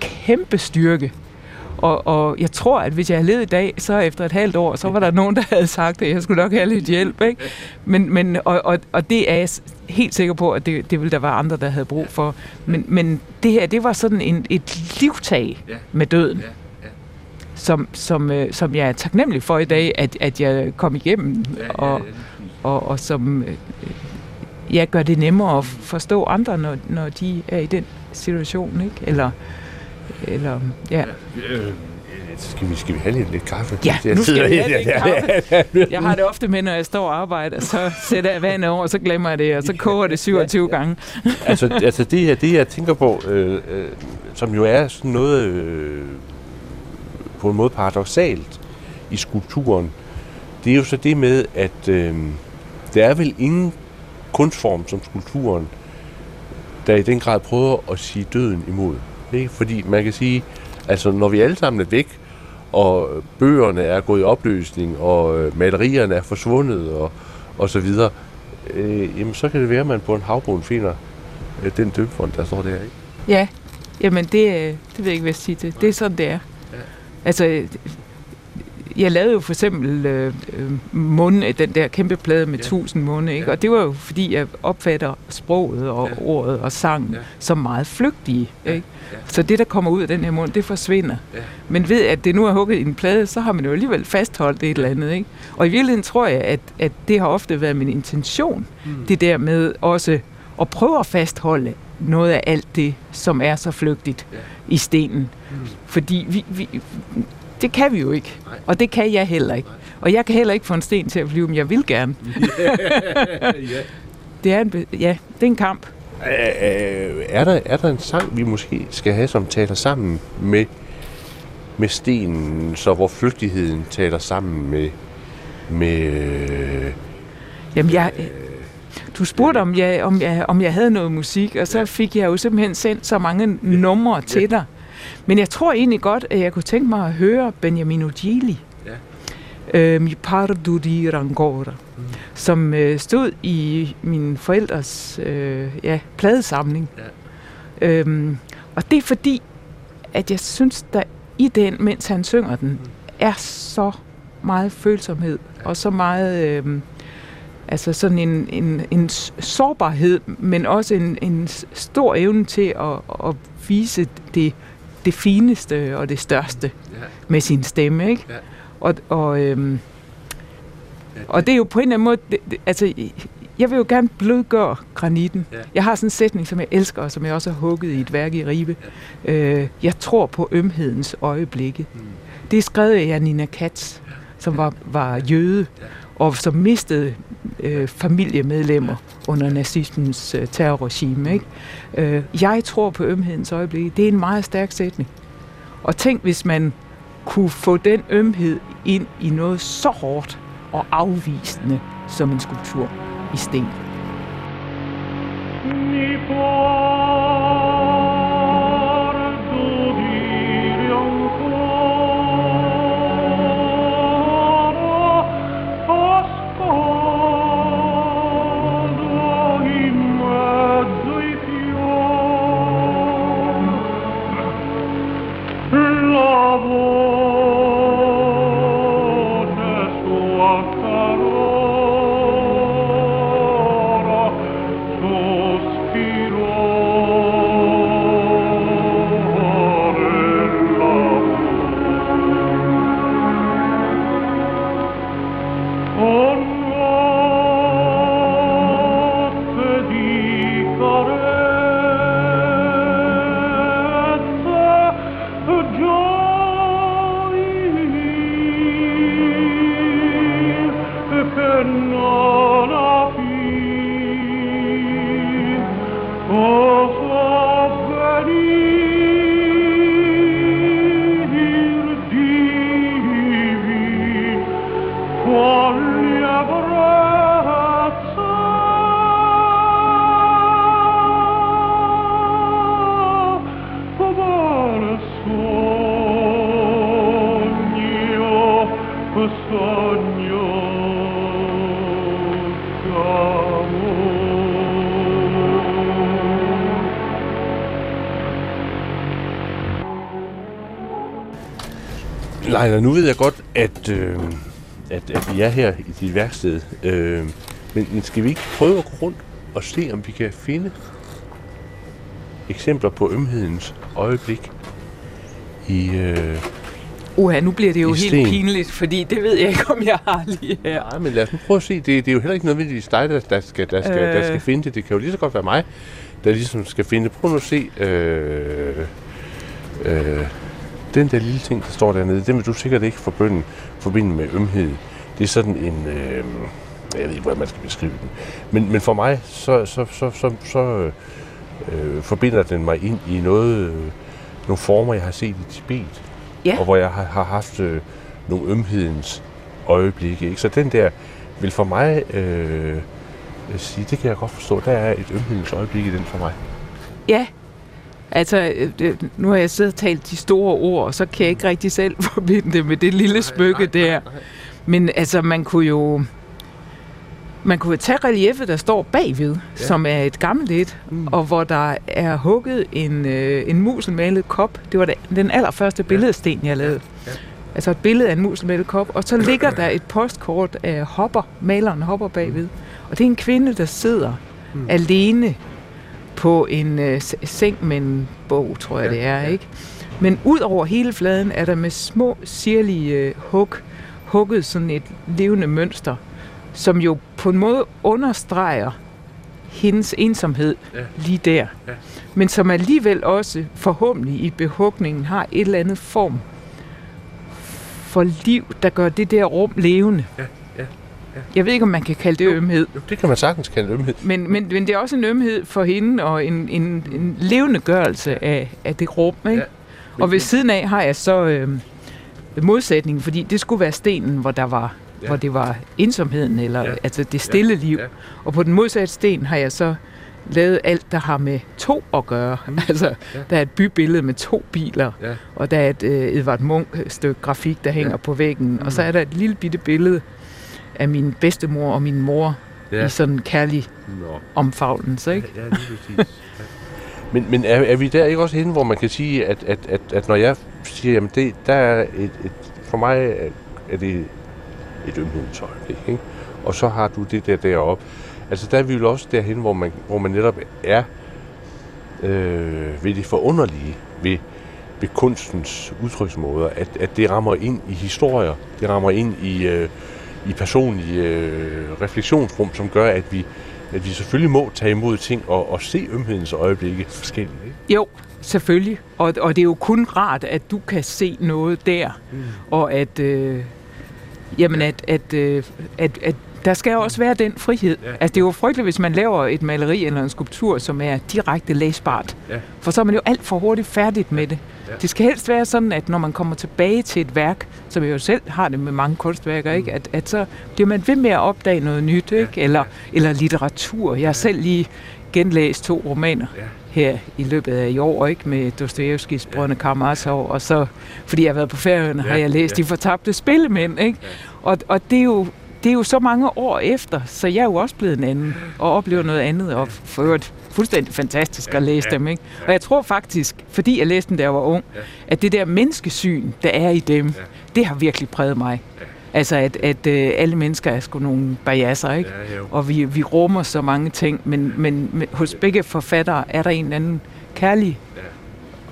Speaker 3: kæmpe styrke og, og jeg tror, at hvis jeg havde levet i dag, så efter et halvt år, så var der (laughs) nogen, der havde sagt, at jeg skulle nok have lidt hjælp. Ikke? Men, men, og, og, og det er jeg helt sikker på, at det, det ville der være andre, der havde brug for. Men, men det her, det var sådan en, et livtag med døden. Som, som, øh, som jeg er taknemmelig for i dag, at, at jeg kom igennem, og, og, og som øh, jeg gør det nemmere at forstå andre, når, når de er i den situation, ikke? Eller, eller, ja. Øh,
Speaker 2: skal vi, skal vi have lidt, lidt kaffe?
Speaker 3: Ja, nu skal vi have lidt kaffe. Jeg har det ofte med, når jeg står og arbejder, så sætter jeg vandet over, og så glemmer jeg det, og så koger det 27 gange.
Speaker 2: altså, altså det her, det jeg tænker på, øh, øh, som jo er sådan noget øh, på en måde paradoxalt i skulpturen, det er jo så det med, at øh, der er vel ingen kunstform som skulpturen, der i den grad prøver at sige døden imod. Ikke? Fordi man kan sige, altså når vi alle sammen er væk, og bøgerne er gået i opløsning, og øh, malerierne er forsvundet, og, og så videre, øh, jamen så kan det være, at man på en havbund finder øh, den døbfond, der står der, ikke?
Speaker 3: Ja, jamen det, øh, det ved jeg ikke, hvad jeg sige til. Det er sådan, det er. Ja. Altså, jeg lavede jo for eksempel øh, øh, munde, den der kæmpe plade med ja. tusind munde, ikke? Ja. og det var jo fordi, jeg opfatter sproget og ja. ordet og sangen ja. som meget flygtige. Ja. Ikke? Ja. Så det, der kommer ud af den her mund, det forsvinder. Ja. Men ved at det nu er hugget i en plade, så har man jo alligevel fastholdt det et eller andet. Ikke? Og i virkeligheden tror jeg, at, at det har ofte været min intention, mm. det der med også at prøve at fastholde noget af alt det, som er så flygtigt ja. i stenen. Mm. Fordi vi, vi, det kan vi jo ikke. Nej. Og det kan jeg heller ikke. Nej. Og jeg kan heller ikke få en sten til at flyve, men jeg vil gerne. (laughs) ja. Det er en, ja, det er en kamp.
Speaker 2: Er der, er der en sang, vi måske skal have, som taler sammen med, med stenen, så hvor flygtigheden taler sammen med... med
Speaker 3: Jamen, jeg, du spurgte, om jeg, om, jeg, om jeg havde noget musik, og så ja. fik jeg jo simpelthen sendt så mange numre ja. til dig. Men jeg tror egentlig godt, at jeg kunne tænke mig at høre Benjamin Gili. Ja. Øh, Mi pardo di rangora. Mm. Som øh, stod i min forældres øh, ja, pladesamling. Ja. Øhm, og det er fordi, at jeg synes, der i den, mens han synger den, mm. er så meget følsomhed, ja. og så meget... Øh, altså sådan en, en, en sårbarhed, men også en, en stor evne til at, at vise det det fineste og det største ja. med sin stemme, ikke? Ja. Og, og, øhm, ja, det... og det er jo på en eller anden måde, det, det, altså, jeg vil jo gerne blødgøre granitten. Ja. Jeg har sådan en sætning, som jeg elsker, og som jeg også har hugget i et værk i Ribe. Ja. Øh, jeg tror på ømhedens øjeblikke. Mm. Det er skrevet af Janina Katz, som var, var jøde, ja. og som mistede øh, familiemedlemmer under nazismens øh, terrorregime. Ikke? Øh, jeg tror på ømhedens øjeblik. Det er en meget stærk sætning. Og tænk, hvis man kunne få den ømhed ind i noget så hårdt og afvisende som en skulptur i sten. Nibor. Nu ved jeg godt, at, øh, at, at vi er her i dit værksted. Øh, men, men skal vi ikke prøve at gå rundt og se, om vi kan finde eksempler på ømhedens øjeblik i... Øh, Uha, nu bliver det jo helt sten. pinligt, fordi det ved jeg ikke, om jeg har lige her.
Speaker 2: Nej, men lad os nu prøve at se. Det, det er jo heller ikke nødvendigvis dig, der, der, skal, der, skal, øh. der skal finde det. Det kan jo lige så godt være mig, der ligesom skal finde det. Prøv nu at se... Øh, øh, den der lille ting, der står dernede, den vil du sikkert ikke forbinde, forbinde med ømhed. Det er sådan en... Øh, jeg ved ikke, hvordan man skal beskrive den. Men, men for mig, så, så, så, så, så øh, forbinder den mig ind i noget, øh, nogle former, jeg har set i Tibet. Ja. Og hvor jeg har, har haft øh, nogle ømhedens øjeblikke. Ikke? Så den der vil for mig øh, sige, det kan jeg godt forstå, der er et ømhedens øjeblik i den for mig.
Speaker 3: Ja, Altså, øh, nu har jeg siddet og talt de store ord, og så kan jeg ikke rigtig selv (laughs) forbinde det med det lille smykke der. Men altså, man kunne jo... Man kunne tage reliefet, der står bagved, ja. som er et gammelt et, mm. og hvor der er hugget en, øh, en muselmalet kop. Det var den allerførste billedsten, jeg lavede. Ja. Altså et billede af en mus med et kop, og så ligger der et postkort af Hopper, maleren Hopper bagved. Og det er en kvinde, der sidder mm. alene på en øh, seng med en bog, tror jeg ja, det er, ja. ikke? Men ud over hele fladen er der med små, sirlige øh, hug, hugget sådan et levende mønster, som jo på en måde understreger hendes ensomhed ja. lige der. Ja. Men som alligevel også forhåbentlig i behugningen har et eller andet form for liv, der gør det der rum levende. Ja. Ja. Jeg ved ikke, om man kan kalde det jo, ømhed.
Speaker 2: Jo, det kan man sagtens kalde ømhed.
Speaker 3: Men, men, men det er også en ømhed for hende, og en, en, en levende gørelse af, af det rum. Ikke? Ja. Og ved siden af har jeg så øh, modsætningen, fordi det skulle være stenen, hvor der var ja. hvor det var ensomheden, eller ja. altså det stille ja. liv. Ja. Og på den modsatte sten har jeg så lavet alt, der har med to at gøre. Mm. (laughs) altså, ja. der er et bybillede med to biler, ja. og der er et øh, Edvard Munch-stykke grafik, der hænger ja. på væggen, mm. og så er der et lille bitte billede af min bedstemor og min mor ja. i sådan en kærlig Nå. omfavnelse, ikke? Ja, ja lige præcis.
Speaker 2: Men, men er, er vi der ikke også henne, hvor man kan sige, at, at, at, at når jeg siger, jamen det, der er et, et, for mig er det et ømhedsøjeblik, ikke? Og så har du det der deroppe. Altså der er vi jo også derhen, hvor man, hvor man netop er øh, ved det forunderlige, ved, ved kunstens udtryksmåder, at, at det rammer ind i historier, det rammer ind i, øh, i personlige øh, refleksionsrum, som gør, at vi, at vi selvfølgelig må tage imod ting og, og se ømhedens øjeblikke forskelligt. Ikke?
Speaker 3: Jo, selvfølgelig. Og, og det er jo kun rart, at du kan se noget der, mm. og at, øh, jamen at, at, øh, at, at der skal også være den frihed. Ja. Altså, det er jo frygteligt, hvis man laver et maleri eller en skulptur, som er direkte læsbart. Ja. For så er man jo alt for hurtigt færdigt med det. Ja. Det skal helst være sådan, at når man kommer tilbage til et værk, som jeg jo selv har det med mange kunstværker, ikke? Mm. At, at så bliver man ved med at opdage noget nyt, ikke? Ja. Eller, eller litteratur. Jeg har selv lige genlæst to romaner ja. her i løbet af i år, ikke? med Dostojevskis Brønne Karamazov, og så, fordi jeg har været på færøerne, ja. har jeg læst ja. De fortabte spillemænd, ikke? Ja. Og, og det er jo det er jo så mange år efter, så jeg er jo også blevet en anden, og oplever noget andet, og for øvrigt fuldstændig fantastisk at læse dem. Ikke? Og jeg tror faktisk, fordi jeg læste dem, da jeg var ung, at det der menneskesyn, der er i dem, det har virkelig præget mig. Altså, at, at uh, alle mennesker er sgu nogle bajasser, ikke? Ja, og vi, vi rummer så mange ting, men, men, men hos begge forfattere er der en eller anden kærlig, ja.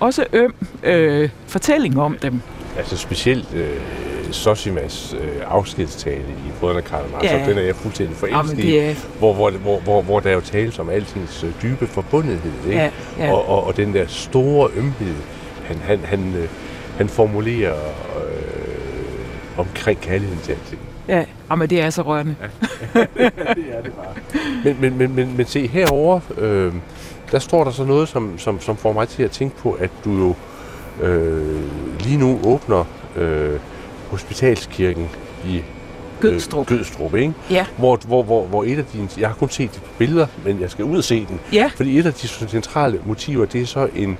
Speaker 3: også øm øh, fortælling om dem.
Speaker 2: Altså specielt øh, Sosimas øh, afskedstale i Brødrene Karamazov, ja. den er jeg fuldstændig forelsket i, er... hvor, hvor, hvor, hvor, hvor der jo tales om altings øh, dybe forbundethed, ikke? Ja, ja. Og, og, og den der store ømhed, han, han, han, øh, han formulerer øh, omkring kærligheden til alting.
Speaker 3: Ja, men det er så rørende. Ja. (laughs) det
Speaker 2: er det bare. Men, men, men, men, men se, herover øh, der står der så noget, som, som, som får mig til at tænke på, at du jo øh, lige nu åbner øh, Hospitalskirken i
Speaker 3: Gødstrup.
Speaker 2: Øh, Gødstrup, ikke? Ja. Hvor, hvor, hvor, hvor et af dine, jeg har kun set på billeder, men jeg skal ud og se den. Ja. Fordi et af de centrale motiver, det er så en,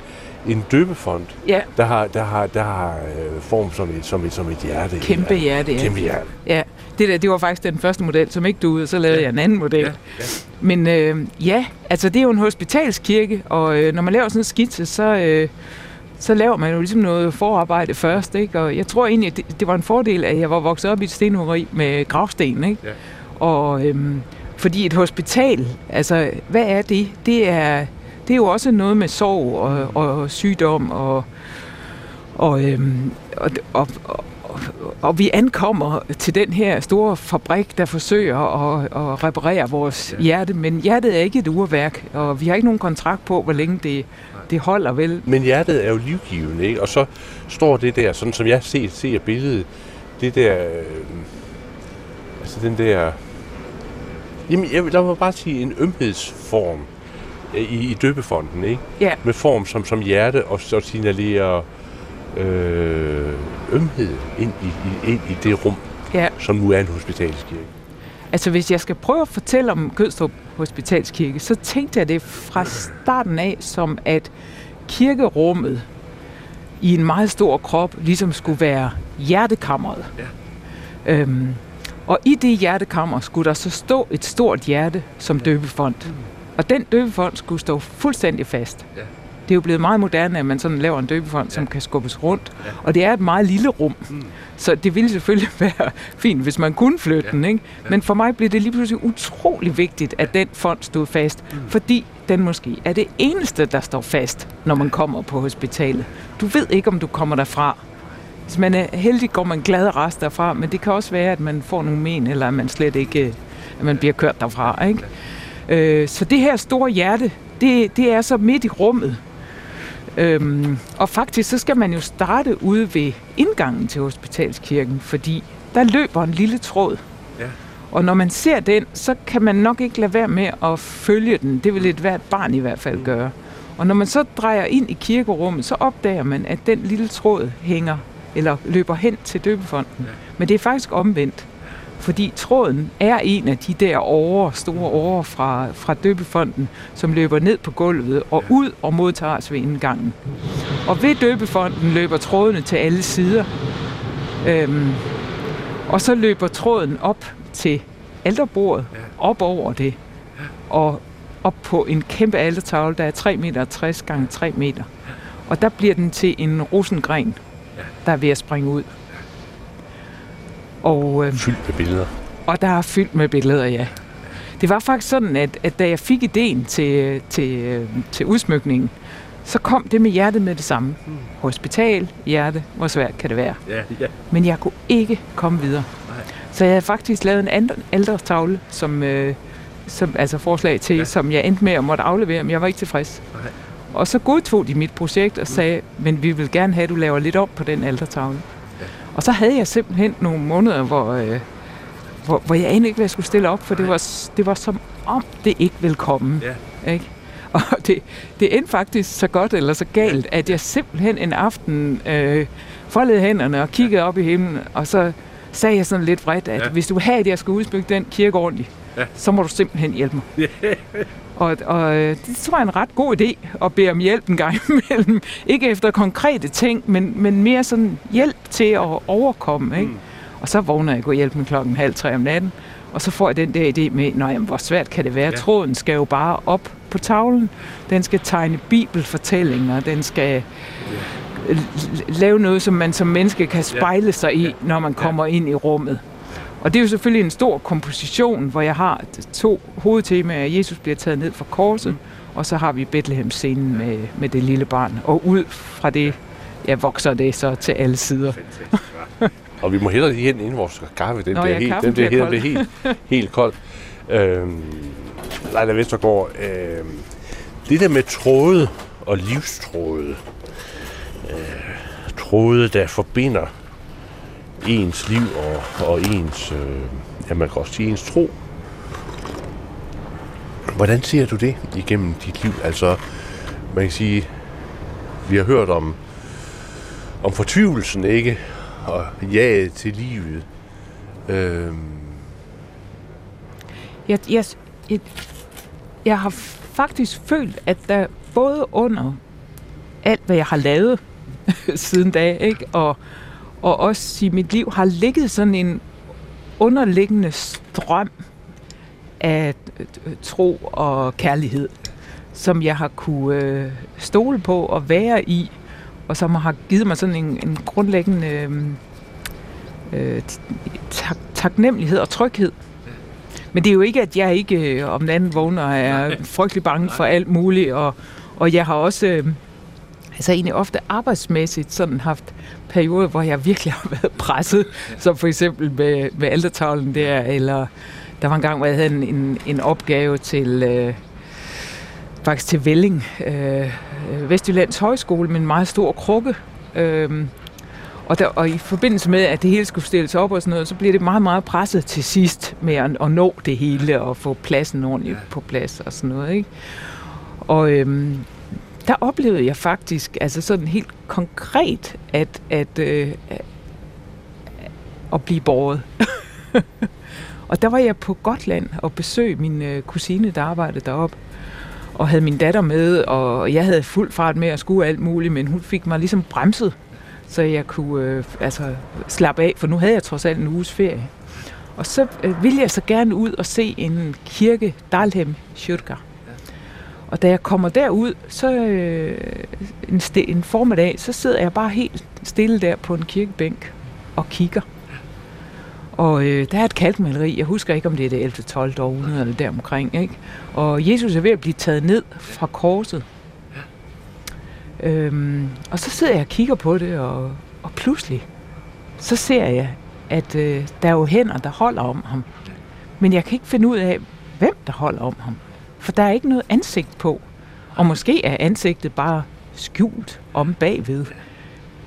Speaker 2: en døbefond, ja. der har, der har, der har øh, form som et, som et, som et hjerte.
Speaker 3: Kæmpe hjerte,
Speaker 2: ja. Kæmpe hjerte.
Speaker 3: Ja. Det, der, det var faktisk den første model, som ikke duede, og så lavede ja. jeg en anden model. Ja. Ja. Men øh, ja, altså det er jo en hospitalskirke, og øh, når man laver sådan en skitse, så... Øh, så laver man jo ligesom noget forarbejde først, ikke? Og jeg tror egentlig, det, det var en fordel, at jeg var vokset op i et stenhuggeri med gravsten, ikke? Ja. Og øhm, fordi et hospital, altså, hvad er det? Det er, det er jo også noget med sorg og, og sygdom og, og, øhm, og, og, og og vi ankommer til den her store fabrik, der forsøger at, at reparere vores ja. hjerte, men hjertet er ikke et urværk, og vi har ikke nogen kontrakt på, hvor længe det, det holder vel.
Speaker 2: Men hjertet er jo livgivende, ikke? Og så står det der, sådan som jeg ser, ser billedet, det der, øh, altså den der, jamen jeg, lad mig bare sige en ømhedsform øh, i, i døbefonden, ikke? Ja. Med form som, som hjerte og, så signalerer øh, ømhed ind i, i, ind i det rum, ja. som nu er en hospitalskirke.
Speaker 3: Altså hvis jeg skal prøve at fortælle om Kødstrup Hospitalskirke, så tænkte jeg det fra starten af som at kirkerummet i en meget stor krop ligesom skulle være hjertekammeret. Ja. Øhm, og i det hjertekammer skulle der så stå et stort hjerte som døbefond. Mm. Og den døbefond skulle stå fuldstændig fast. Ja. Det er jo blevet meget moderne, at man sådan laver en døbefond, ja. som kan skubbes rundt. Ja. Og det er et meget lille rum. Mm. Så det ville selvfølgelig (laughs) være fint, hvis man kunne flytte ja. den. Ikke? Men for mig blev det lige pludselig utrolig vigtigt, at den fond stod fast. Mm. Fordi den måske er det eneste, der står fast, når man kommer på hospitalet. Du ved ikke, om du kommer derfra. Hvis man er heldig, går man glad rest derfra, men det kan også være, at man får nogle men, eller at man slet ikke at man bliver kørt derfra. Ikke? Øh, så det her store hjerte, det, det er så midt i rummet. Øhm, og faktisk så skal man jo starte ude ved indgangen til hospitalskirken, fordi der løber en lille tråd. Ja. Og når man ser den, så kan man nok ikke lade være med at følge den. Det vil et hvert barn i hvert fald mm. gøre. Og når man så drejer ind i kirkerummet, så opdager man, at den lille tråd hænger eller løber hen til døbefonden. Ja. Men det er faktisk omvendt. Fordi tråden er en af de der årer, store årer fra, fra døbefonden, som løber ned på gulvet og ud og modtager os ved indgangen. Og ved døbefonden løber trådene til alle sider. Øhm, og så løber tråden op til alterbordet, op over det, og op på en kæmpe altertavle, der er 3 meter 60 gange 3 meter. Og der bliver den til en rosengren, der er ved at springe ud.
Speaker 2: Og, øh, fyldt med billeder.
Speaker 3: Og der er fyldt med billeder, ja. Det var faktisk sådan, at, at da jeg fik ideen til, til, til udsmykningen, så kom det med hjertet med det samme. Hmm. Hospital, hjerte, hvor svært kan det være? Ja, ja. Men jeg kunne ikke komme videre. Nej. Så jeg havde faktisk lavet en anden ældre tavle, som, øh, som, altså forslag til, ja. som jeg endte med at måtte aflevere, men jeg var ikke tilfreds. Nej. Og så godtog de mit projekt og sagde, men vi vil gerne have, at du laver lidt op på den ældre tavle. Og så havde jeg simpelthen nogle måneder, hvor, øh, hvor, hvor jeg anede ikke, hvad jeg skulle stille op, for det var, det var som om, det ikke ville komme. Ja. Ikke? (laughs) Og det, det endte faktisk så godt eller så galt, at jeg simpelthen en aften øh, foldede hænderne og kiggede ja. op i himlen, og så sagde jeg sådan lidt vredt, at ja. hvis du vil have, at jeg skal udbygge den kirke ordentligt, ja. så må du simpelthen hjælpe mig. (laughs) Og, og øh, det tror jeg er en ret god idé at bede om hjælp en gang (laughs) imellem. Ikke efter konkrete ting, men, men mere sådan hjælp til at overkomme. Ikke? Mm. Og så vågner jeg og hjælp med klokken halv tre om natten. Og så får jeg den der idé med, nej, hvor svært kan det være? Ja. Tråden skal jo bare op på tavlen. Den skal tegne bibelfortællinger. Den skal lave noget, som man som menneske kan spejle sig i, når man kommer ind i rummet. Og det er jo selvfølgelig en stor komposition, hvor jeg har to hovedtemaer. Jesus bliver taget ned fra korset, mm. og så har vi Bethlehem-scenen med, med det lille barn. Og ud fra det, ja, vokser det så til alle sider. (laughs)
Speaker 2: og vi må hellere lige hen inden vores kaffe. Den Nå, bliver ja, helt, den bliver, bliver, bliver helt, helt kold. Øhm, Leila Vestergaard, øhm, det der med tråde og livstråde, øh, tråde, der forbinder ens liv og, og ens, øh, ja, man kan også sige ens tro. Hvordan ser du det igennem dit liv? Altså, man kan sige, vi har hørt om, om fortvivlelsen, ikke? Og ja til livet. Øh,
Speaker 3: Jeg, jeg, jeg, jeg har faktisk følt, at der både under alt, hvad jeg har lavet (laughs) siden da, ikke? Og, og også i mit liv har ligget sådan en underliggende strøm af tro og kærlighed, som jeg har kunne øh, stole på og være i, og som har givet mig sådan en, en grundlæggende øh, tak, taknemmelighed og tryghed. Men det er jo ikke, at jeg ikke øh, om den anden vågner er frygtelig bange for alt muligt, og, og jeg har også øh, altså egentlig ofte arbejdsmæssigt sådan haft perioder, hvor jeg virkelig har været presset, som for eksempel med, med altertavlen der, eller der var en gang, hvor jeg havde en, en, en opgave til, øh, faktisk til Velling, øh, Vestjyllands Højskole, med en meget stor krukke. Øh, og, der, og i forbindelse med, at det hele skulle stilles op og sådan noget, så bliver det meget, meget presset til sidst med at, at nå det hele og få pladsen ordentligt på plads og sådan noget. Ikke? Og, øhm, der oplevede jeg faktisk, altså sådan helt konkret, at, at, øh, at blive båret. (laughs) og der var jeg på Gotland og besøgte min øh, kusine, der arbejdede deroppe og havde min datter med, og jeg havde fuld fart med at skue alt muligt, men hun fik mig ligesom bremset, så jeg kunne øh, altså, slappe af, for nu havde jeg trods alt en uges ferie. Og så øh, ville jeg så gerne ud og se en kirke, Dalhem Kyrka. Og da jeg kommer derud, så øh, en, st- en formiddag, så sidder jeg bare helt stille der på en kirkebænk og kigger. Og øh, der er et kalkmaleri, jeg husker ikke, om det er det 11. 12. århundrede eller deromkring, ikke? Og Jesus er ved at blive taget ned fra korset. Øhm, og så sidder jeg og kigger på det, og, og pludselig, så ser jeg, at øh, der er jo hænder, der holder om ham. Men jeg kan ikke finde ud af, hvem der holder om ham. For der er ikke noget ansigt på. Og måske er ansigtet bare skjult om bagved.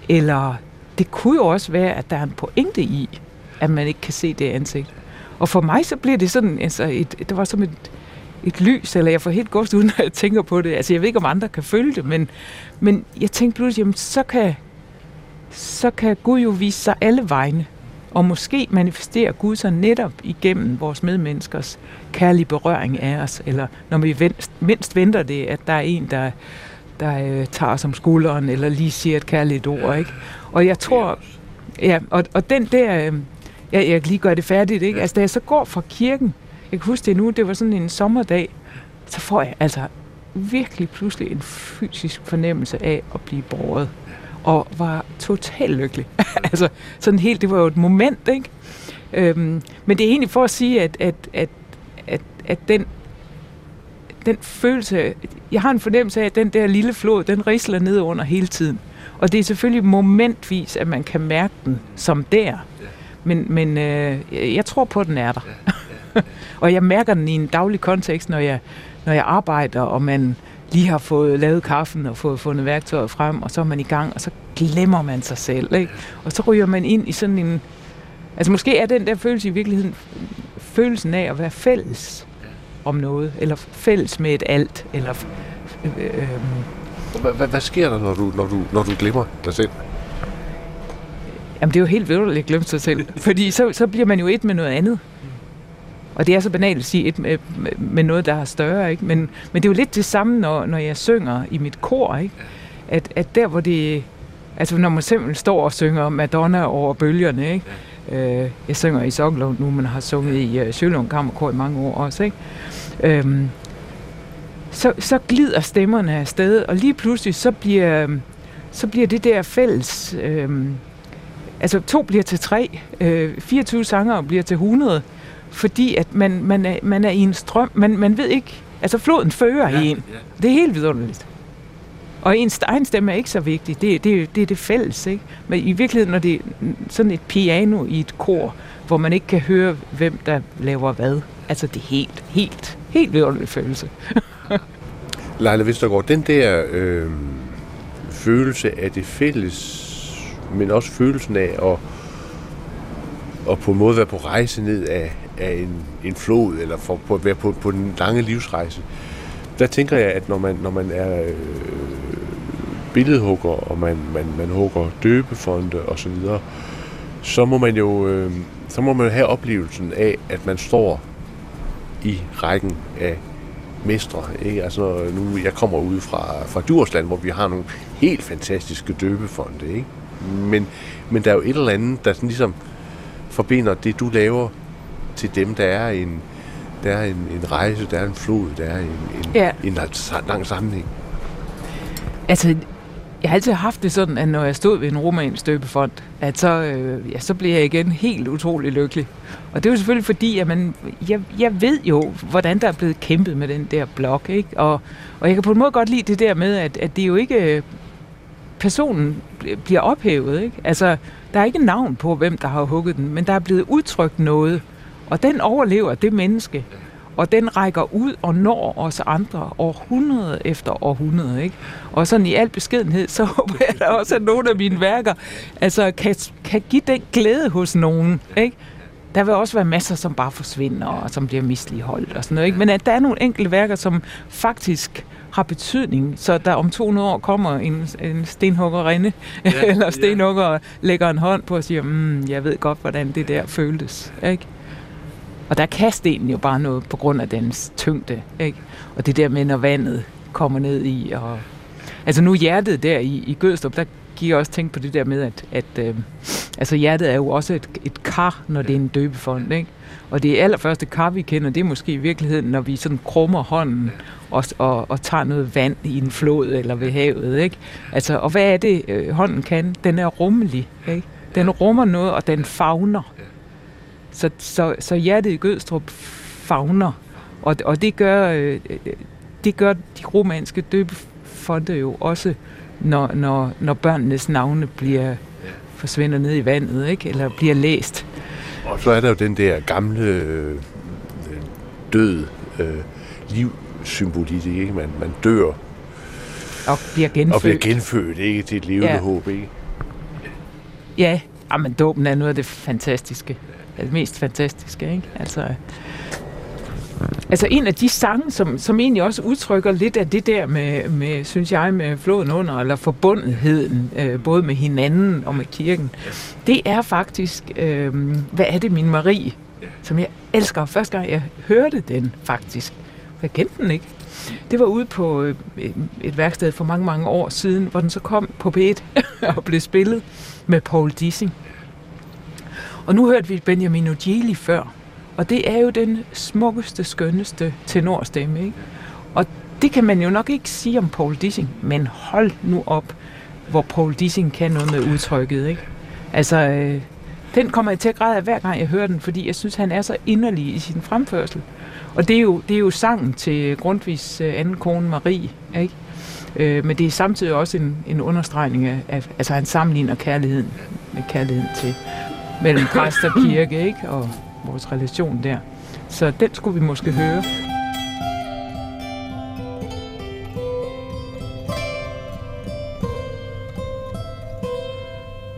Speaker 3: Eller det kunne jo også være, at der er en pointe i, at man ikke kan se det ansigt. Og for mig så bliver det sådan, altså et, det var som et, et lys, eller jeg får helt godt ud, når jeg tænker på det. Altså jeg ved ikke, om andre kan følge det, men, men jeg tænkte pludselig, jamen så kan, så kan Gud jo vise sig alle vegne. Og måske manifesterer Gud sig netop igennem vores medmenneskers kærlige berøring af os, eller når vi mindst, venter det, at der er en, der, der øh, tager os om skulderen, eller lige siger et kærligt ord. Ikke? Og jeg tror, ja, og, og den der, øh, jeg, jeg kan lige gøre det færdigt, ikke? Altså da jeg så går fra kirken, jeg kan huske det nu, det var sådan en sommerdag, så får jeg altså virkelig pludselig en fysisk fornemmelse af at blive båret og var totalt lykkelig. (laughs) altså, sådan helt, det var jo et moment, ikke? Øhm, men det er egentlig for at sige, at, at, at, at, at den, den følelse, jeg har en fornemmelse af, at den der lille flod, den risler ned under hele tiden. Og det er selvfølgelig momentvis, at man kan mærke den som der. Men, men øh, jeg tror på, at den er der. (laughs) og jeg mærker den i en daglig kontekst, når jeg, når jeg arbejder, og man lige har fået lavet kaffen og fået fundet værktøjet frem, og så er man i gang, og så glemmer man sig selv. Ikke? Og så ryger man ind i sådan en... Altså måske er den der følelse i virkeligheden følelsen af at være fælles om noget, eller fælles med et alt, eller... Øh, øh,
Speaker 2: hvad, hvad sker der, når du, når, du, når du glemmer dig selv?
Speaker 3: Jamen, det er jo helt vildt at glemme sig selv. Fordi så, så bliver man jo et med noget andet. Og det er så banalt at sige et med, med noget, der er større. Ikke? Men, men det er jo lidt det samme, når, når jeg synger i mit kor. Ikke? At, at der, hvor det... Altså, når man simpelthen står og synger Madonna over bølgerne, ikke? Øh, jeg synger i Sokkelund nu, men har sunget i uh, Sjølund Kammerkor i mange år også, ikke? Øhm, så, så glider stemmerne afsted, og lige pludselig så bliver, så bliver det der fælles... Øhm, altså to bliver til tre, øh, 24 sanger bliver til 100, fordi at man, man, er, man er i en strøm, man, man ved ikke, altså floden fører ja, en. Ja. Det er helt vidunderligt. Og ens egen stemme er ikke så vigtig, det, det, det er det fælles, ikke? Men i virkeligheden, når det er sådan et piano i et kor, hvor man ikke kan høre, hvem der laver hvad, altså det er helt, helt, helt vidunderlig følelse. (laughs)
Speaker 2: Leila Vestergaard, den der øh, følelse af det fælles men også følelsen af at, at på en måde være på rejse ned af, af en, en flod, eller for, på at være på, på den lange livsrejse. Der tænker jeg, at når man, når man er øh, billedhugger, og man, man, man hugger døbefonde og så videre, så må man jo øh, så må man have oplevelsen af, at man står i rækken af mestre. Ikke? Altså, nu, jeg kommer ud fra, fra Djursland, hvor vi har nogle helt fantastiske døbefonde. Ikke? Men, men der er jo et eller andet, der sådan ligesom forbinder det, du laver til dem, der er en, der er en, en rejse, der er en flod, der er en, en, ja. en lang sammenhæng.
Speaker 3: Altså, jeg har altid haft det sådan, at når jeg stod ved en romansk døbefond, at så, øh, ja, så blev jeg igen helt utrolig lykkelig. Og det er jo selvfølgelig fordi, at man, jeg, jeg ved jo, hvordan der er blevet kæmpet med den der blok. Ikke? Og, og jeg kan på en måde godt lide det der med, at, at det jo ikke personen bliver ophævet. Ikke? Altså, der er ikke navn på, hvem der har hugget den, men der er blevet udtrykt noget, og den overlever det menneske. Og den rækker ud og når os andre århundrede efter århundrede. Ikke? Og sådan i al beskedenhed, så (laughs) håber jeg da også, at nogle af mine værker altså, kan, kan give den glæde hos nogen. Ikke? Der vil også være masser, som bare forsvinder, og som bliver misligeholdt og sådan noget. Ikke? Men at der er nogle enkelte værker, som faktisk har betydning, så der om 200 år kommer en, en stenhuggerinde, ja, (laughs) eller stenhugger ja. lægger en hånd på og siger, mm, jeg ved godt, hvordan det der føltes. Ikke? Og der kan stenen jo bare noget på grund af dens tyngde. Ikke? Og det der med, når vandet kommer ned i. Og... Altså nu hjertet der i, i Gødstrup, der gik jeg også tænke på det der med, at, at øh, Altså hjertet er jo også et, et kar, når det er en døbefond, ikke? Og det allerførste kar, vi kender, det er måske i virkeligheden, når vi sådan krummer hånden og, og, og tager noget vand i en flod eller ved havet, ikke? Altså, og hvad er det, øh, hånden kan? Den er rummelig, ikke? Den rummer noget, og den fagner. Så, så, så hjertet i Gødstrup fagner, og, og det gør, øh, det gør de romanske døbefonde jo også, når, når, når børnenes navne bliver forsvinder ned i vandet, ikke? eller bliver læst.
Speaker 2: Og så er der jo den der gamle øh, død øh, livssymbolik, ikke? Man, man dør
Speaker 3: og bliver genfødt.
Speaker 2: Og bliver genfødt, ikke? Til et levende ja. håb, ikke?
Speaker 3: Ja, men dåben er noget af det fantastiske. Det mest fantastiske, ikke? Altså, Altså en af de sange, som, som egentlig også udtrykker lidt af det der med, med synes jeg, med floden under, eller forbundetheden, øh, både med hinanden og med kirken, det er faktisk, øh, hvad er det, min Marie, som jeg elsker. Første gang jeg hørte den faktisk, jeg kendte den ikke. Det var ude på øh, et værksted for mange, mange år siden, hvor den så kom på P1 (laughs) og blev spillet med Paul Dissing. Og nu hørte vi Benjamin Ogili før, og det er jo den smukkeste, skønneste tenorstemme, ikke? Og det kan man jo nok ikke sige om Paul Dissing, men hold nu op, hvor Paul Dissing kan noget med udtrykket, ikke? Altså, øh, den kommer jeg til at græde af hver gang jeg hører den, fordi jeg synes, han er så inderlig i sin fremførsel. Og det er jo, det er jo sangen til Grundtvigs øh, anden kone Marie, ikke? Øh, men det er samtidig også en, en understregning af, af, altså han sammenligner kærligheden med kærligheden til mellem præst og kirke, ikke? Og, vores relation der. Så den skulle vi måske høre.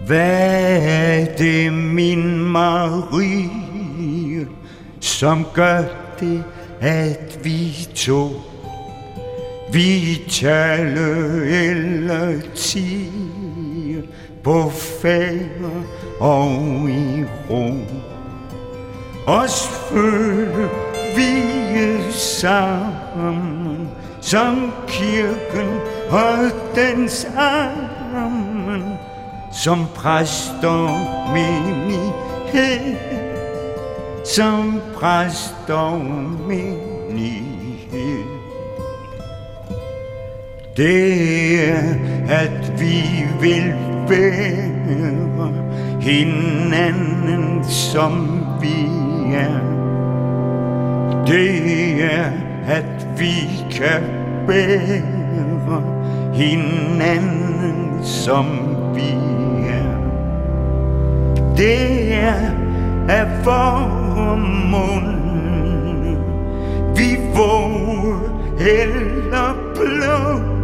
Speaker 1: Hvad er det, min Marie, som gør det, at vi to vi taler eller tiger på færre og i ro os føle vi sammen, som kirken og dens armen, som præster menighed, som præster menighed. Det er, at vi vil være hinanden, som vi er. Det er at vi kan bære hinanden som vi er. Det er at vor mund. Vi våger eller blund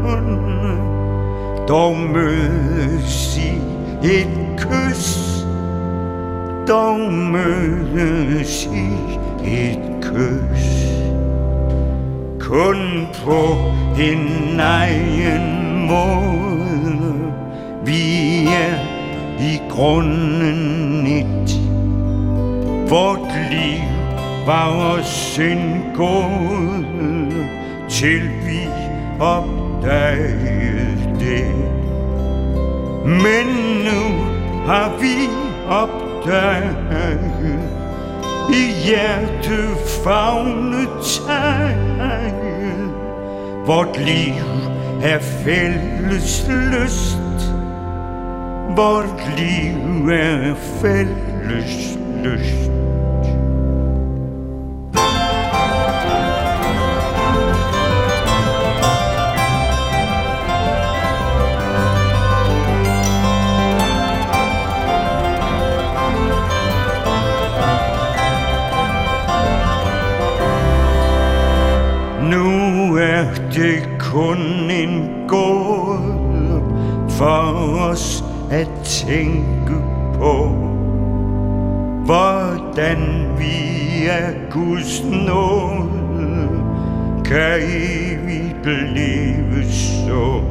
Speaker 1: Dog mødes i et kys dog mødes i et kys. Kun på en egen måde. Vi er i grunden et. Vort liv var os en gåde Til vi opdagede det. Men nu har vi opdaget i hjertefagne tegn. Vort liv er fælles lyst. Vort liv er fælles lyst. Kun en gåde for os at tænke på. Hvordan vi er Guds nåde kan evigt leve så?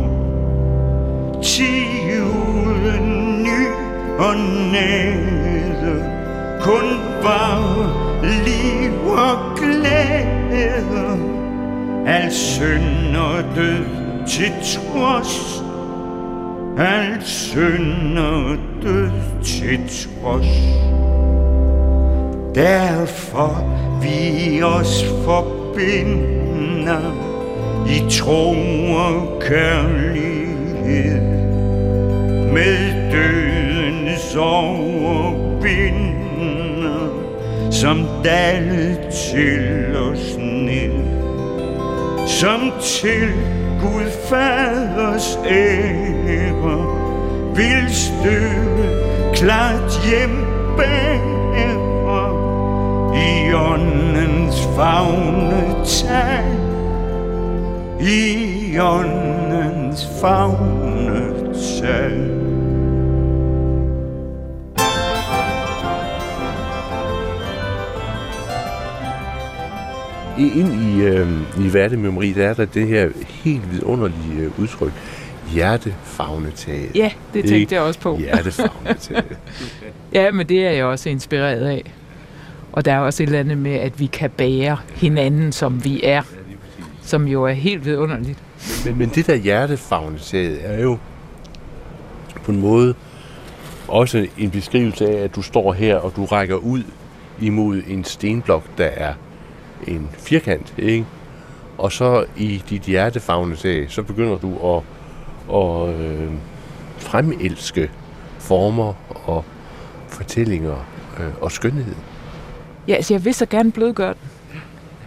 Speaker 1: Ti uden ny og næde kun var liv og glæde. Al synd og død til trods Al synd og død til trods. Derfor vi os forbinder i tro og kærlighed med dødens overvinder som dal til os ned som til Gud faders ære. Vil støve klart hjem bære. I åndens fagne tag. I åndens fagne tag.
Speaker 2: Ind i, øh, i hverdagsmemori, der er der det her helt vidunderlige øh, udtryk, hjertefagnetaget.
Speaker 3: Ja, det tænkte jeg også på.
Speaker 2: Hjertefagnetaget. (laughs)
Speaker 3: ja, men det er jeg også inspireret af. Og der er også et eller andet med, at vi kan bære hinanden, som vi er. Som jo er helt vidunderligt.
Speaker 2: Men, men det der hjertefagnetaget er jo på en måde også en beskrivelse af, at du står her, og du rækker ud imod en stenblok, der er en firkant, ikke? Og så i dit hjertefagnetaget, så begynder du at, at øh, fremelske former og fortællinger øh, og skønhed.
Speaker 3: Ja, altså jeg vil så gerne blødgøre den.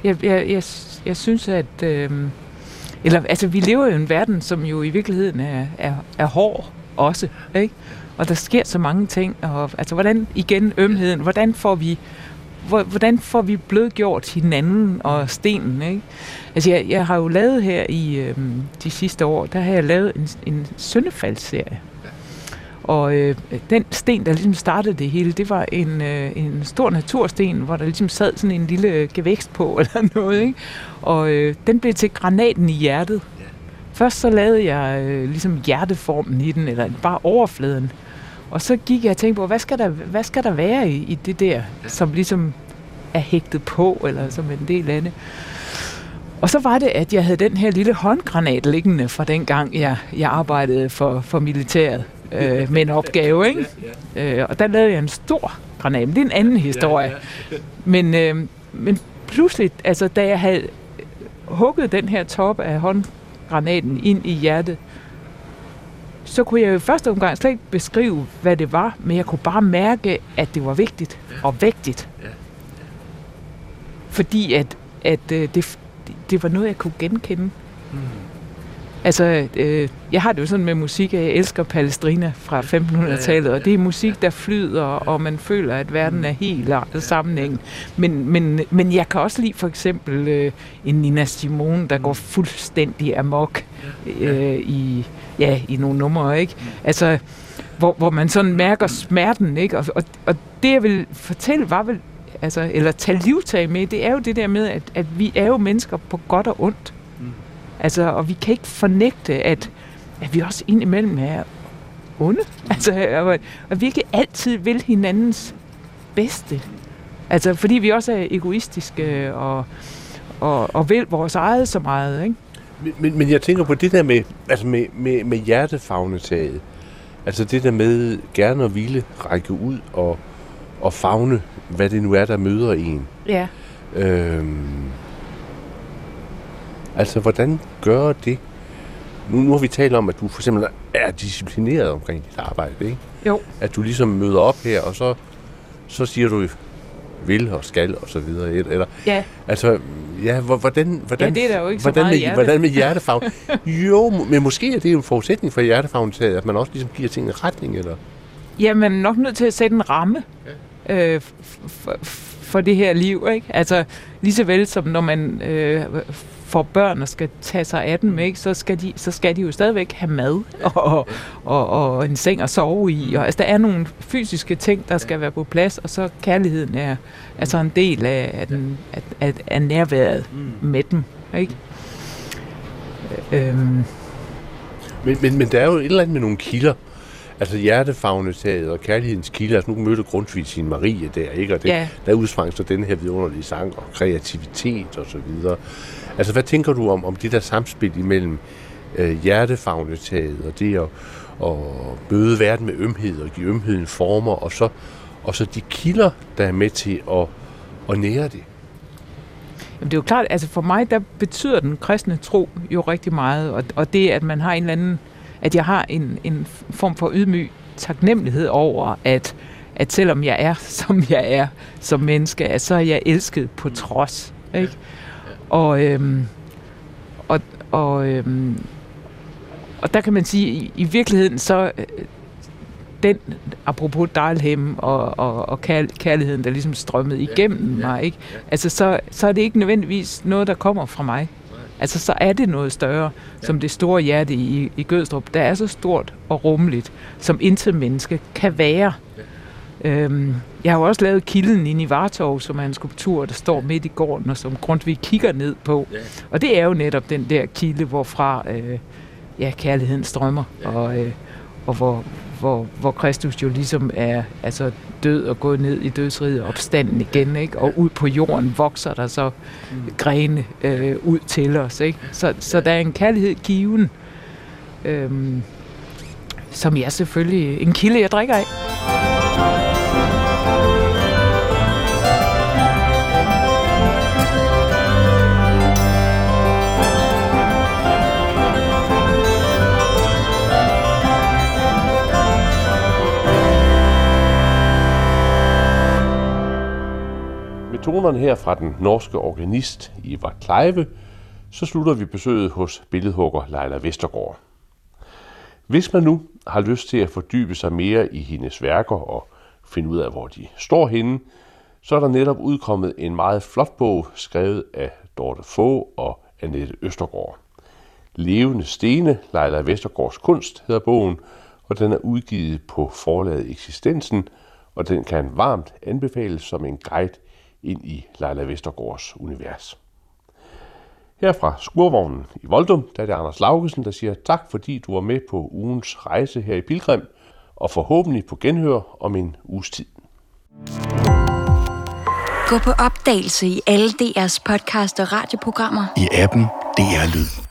Speaker 3: Jeg, jeg, jeg, jeg synes, at... Øh, eller, altså, vi lever i en verden, som jo i virkeligheden er, er, er hård også, ikke? Og der sker så mange ting, og altså, hvordan, igen, ømheden, hvordan får vi hvordan får vi blødgjort hinanden og stenen, ikke? Altså, jeg, jeg har jo lavet her i øh, de sidste år, der har jeg lavet en, en søndefaldsserie. Og øh, den sten, der ligesom startede det hele, det var en, øh, en stor natursten, hvor der ligesom sad sådan en lille gevækst på (laughs) eller noget. Ikke? Og øh, den blev til granaten i hjertet. Først så lavede jeg øh, ligesom hjerteformen i den, eller bare overfladen. Og så gik jeg og tænkte på, hvad skal der, hvad skal der være i, i det der, som ligesom er hægtet på, eller som en del af det. Og så var det, at jeg havde den her lille håndgranat liggende fra den gang, jeg, jeg arbejdede for, for militæret øh, med en opgave. Ikke? Øh, og der lavede jeg en stor granat. Men det er en anden historie. Men, øh, men pludselig, altså da jeg havde hugget den her top af håndgranaten ind i hjertet, så kunne jeg jo i første omgang slet ikke beskrive, hvad det var, men jeg kunne bare mærke, at det var vigtigt og vægtigt. Fordi at, at øh, det, det var noget, jeg kunne genkende. Mm. Altså, øh, jeg har det jo sådan med musik, at jeg elsker Palestrina fra 1500-tallet, og det er musik, der flyder, og man føler, at verden er helt sammenhængende. Men, men, men jeg kan også lide for eksempel øh, en Nina Simone, der går fuldstændig amok øh, i, ja, i nogle numre, ikke? Altså, hvor, hvor man sådan mærker smerten, ikke? Og, og, og det, jeg vil fortælle, var vel, altså, eller tage livtag med, det er jo det der med, at, at vi er jo mennesker på godt og ondt. Altså, og vi kan ikke fornægte, at, at vi også indimellem er onde. Altså, og, og vi ikke altid vil hinandens bedste. Altså, fordi vi også er egoistiske og, og, og vil vores eget så meget, ikke?
Speaker 2: Men, men, men jeg tænker på det der med, altså med, med, med hjertefagnetaget. Altså det der med gerne at ville række ud og, og fagne, hvad det nu er, der møder en.
Speaker 3: Ja. Øhm,
Speaker 2: Altså, hvordan gør det? Nu, nu har vi talt om, at du for eksempel er disciplineret omkring dit arbejde, ikke?
Speaker 3: Jo.
Speaker 2: At du ligesom møder op her, og så, så siger du vil og skal og så videre. Eller,
Speaker 3: ja.
Speaker 2: Altså, ja, hvordan, hvordan,
Speaker 3: ja, det er der jo ikke
Speaker 2: hvordan,
Speaker 3: så
Speaker 2: med,
Speaker 3: hjerte.
Speaker 2: hvordan med (laughs) hjertefagn? jo, men måske er det en forudsætning for hjertefagnetaget, at man også ligesom giver tingene retning, eller?
Speaker 3: Ja, man er nok nødt til at sætte en ramme ja. øh, for, for det her liv, ikke? Altså, lige så vel som når man øh, får børn og skal tage sig af dem, ikke, så, skal de, så skal de jo stadigvæk have mad (laughs) og, og, og en seng at sove i. Og, altså, der er nogle fysiske ting, der skal være på plads, og så kærligheden er altså en del af, af, den, af, af nærværet mm. med dem. Ikke?
Speaker 2: Øhm. Men, men, men der er jo et eller andet med nogle kilder, altså hjertefagnetaget og kærlighedens kilder, altså nu mødte Grundtvig sin Marie der, ikke? Og det, ja. der udsprang så den her vidunderlige sang og kreativitet og så videre. Altså hvad tænker du om, om det der samspil imellem øh, hjertefagnetaget og det at, og møde verden med ømhed og give ømheden former, og så, og så de kilder, der er med til at, at nære det.
Speaker 3: Jamen, det er jo klart, altså for mig, der betyder den kristne tro jo rigtig meget, og, og det, at man har en eller anden, at jeg har en, en form for ydmyg taknemmelighed over, at, at selvom jeg er, (laughs) som jeg er som menneske, at så er jeg elsket på trods. Ikke? Og, øhm, og, og, øhm, og der kan man sige, i, i virkeligheden så øh, den, apropos Dahlhem og, og, og kærligheden, der ligesom strømmede igennem ja, mig, ikke? Altså, så, så er det ikke nødvendigvis noget, der kommer fra mig. Altså, så er det noget større, ja. som det store hjerte i, i Gødstrup, der er så stort og rummeligt, som intet menneske kan være. Ja. Øhm, jeg har jo også lavet kilden i Nivartov, som er en skulptur, der står midt i gården, og som Grundtvig kigger ned på. Ja. Og det er jo netop den der kilde, hvorfra øh, ja, kærligheden strømmer, ja. og, øh, og hvor, hvor, hvor Kristus jo ligesom er altså død og gået ned i dødsriget og opstanden igen, ikke? og ud på jorden vokser der så grene øh, ud til os. Ikke? Så, så der er en kærlighed given, øh, som jeg selvfølgelig, en kilde jeg drikker af.
Speaker 2: Tonerne her fra den norske organist Ivar Kleive, så slutter vi besøget hos billedhugger Leila Vestergaard. Hvis man nu har lyst til at fordybe sig mere i hendes værker og finde ud af, hvor de står henne, så er der netop udkommet en meget flot bog, skrevet af Dorte Få og Annette Østergaard. Levende Stene, Leila Vestergaards kunst, hedder bogen, og den er udgivet på forlaget Eksistensen, og den kan varmt anbefales som en guide ind i Leila Vestergaards univers. Her fra skurvognen i Voldum, der er det Anders Laugesen, der siger tak, fordi du var med på ugens rejse her i Pilgrim, og forhåbentlig på genhør om en uges tid.
Speaker 4: Gå på opdagelse i alle DR's podcast og radioprogrammer.
Speaker 5: I appen DR Lyd.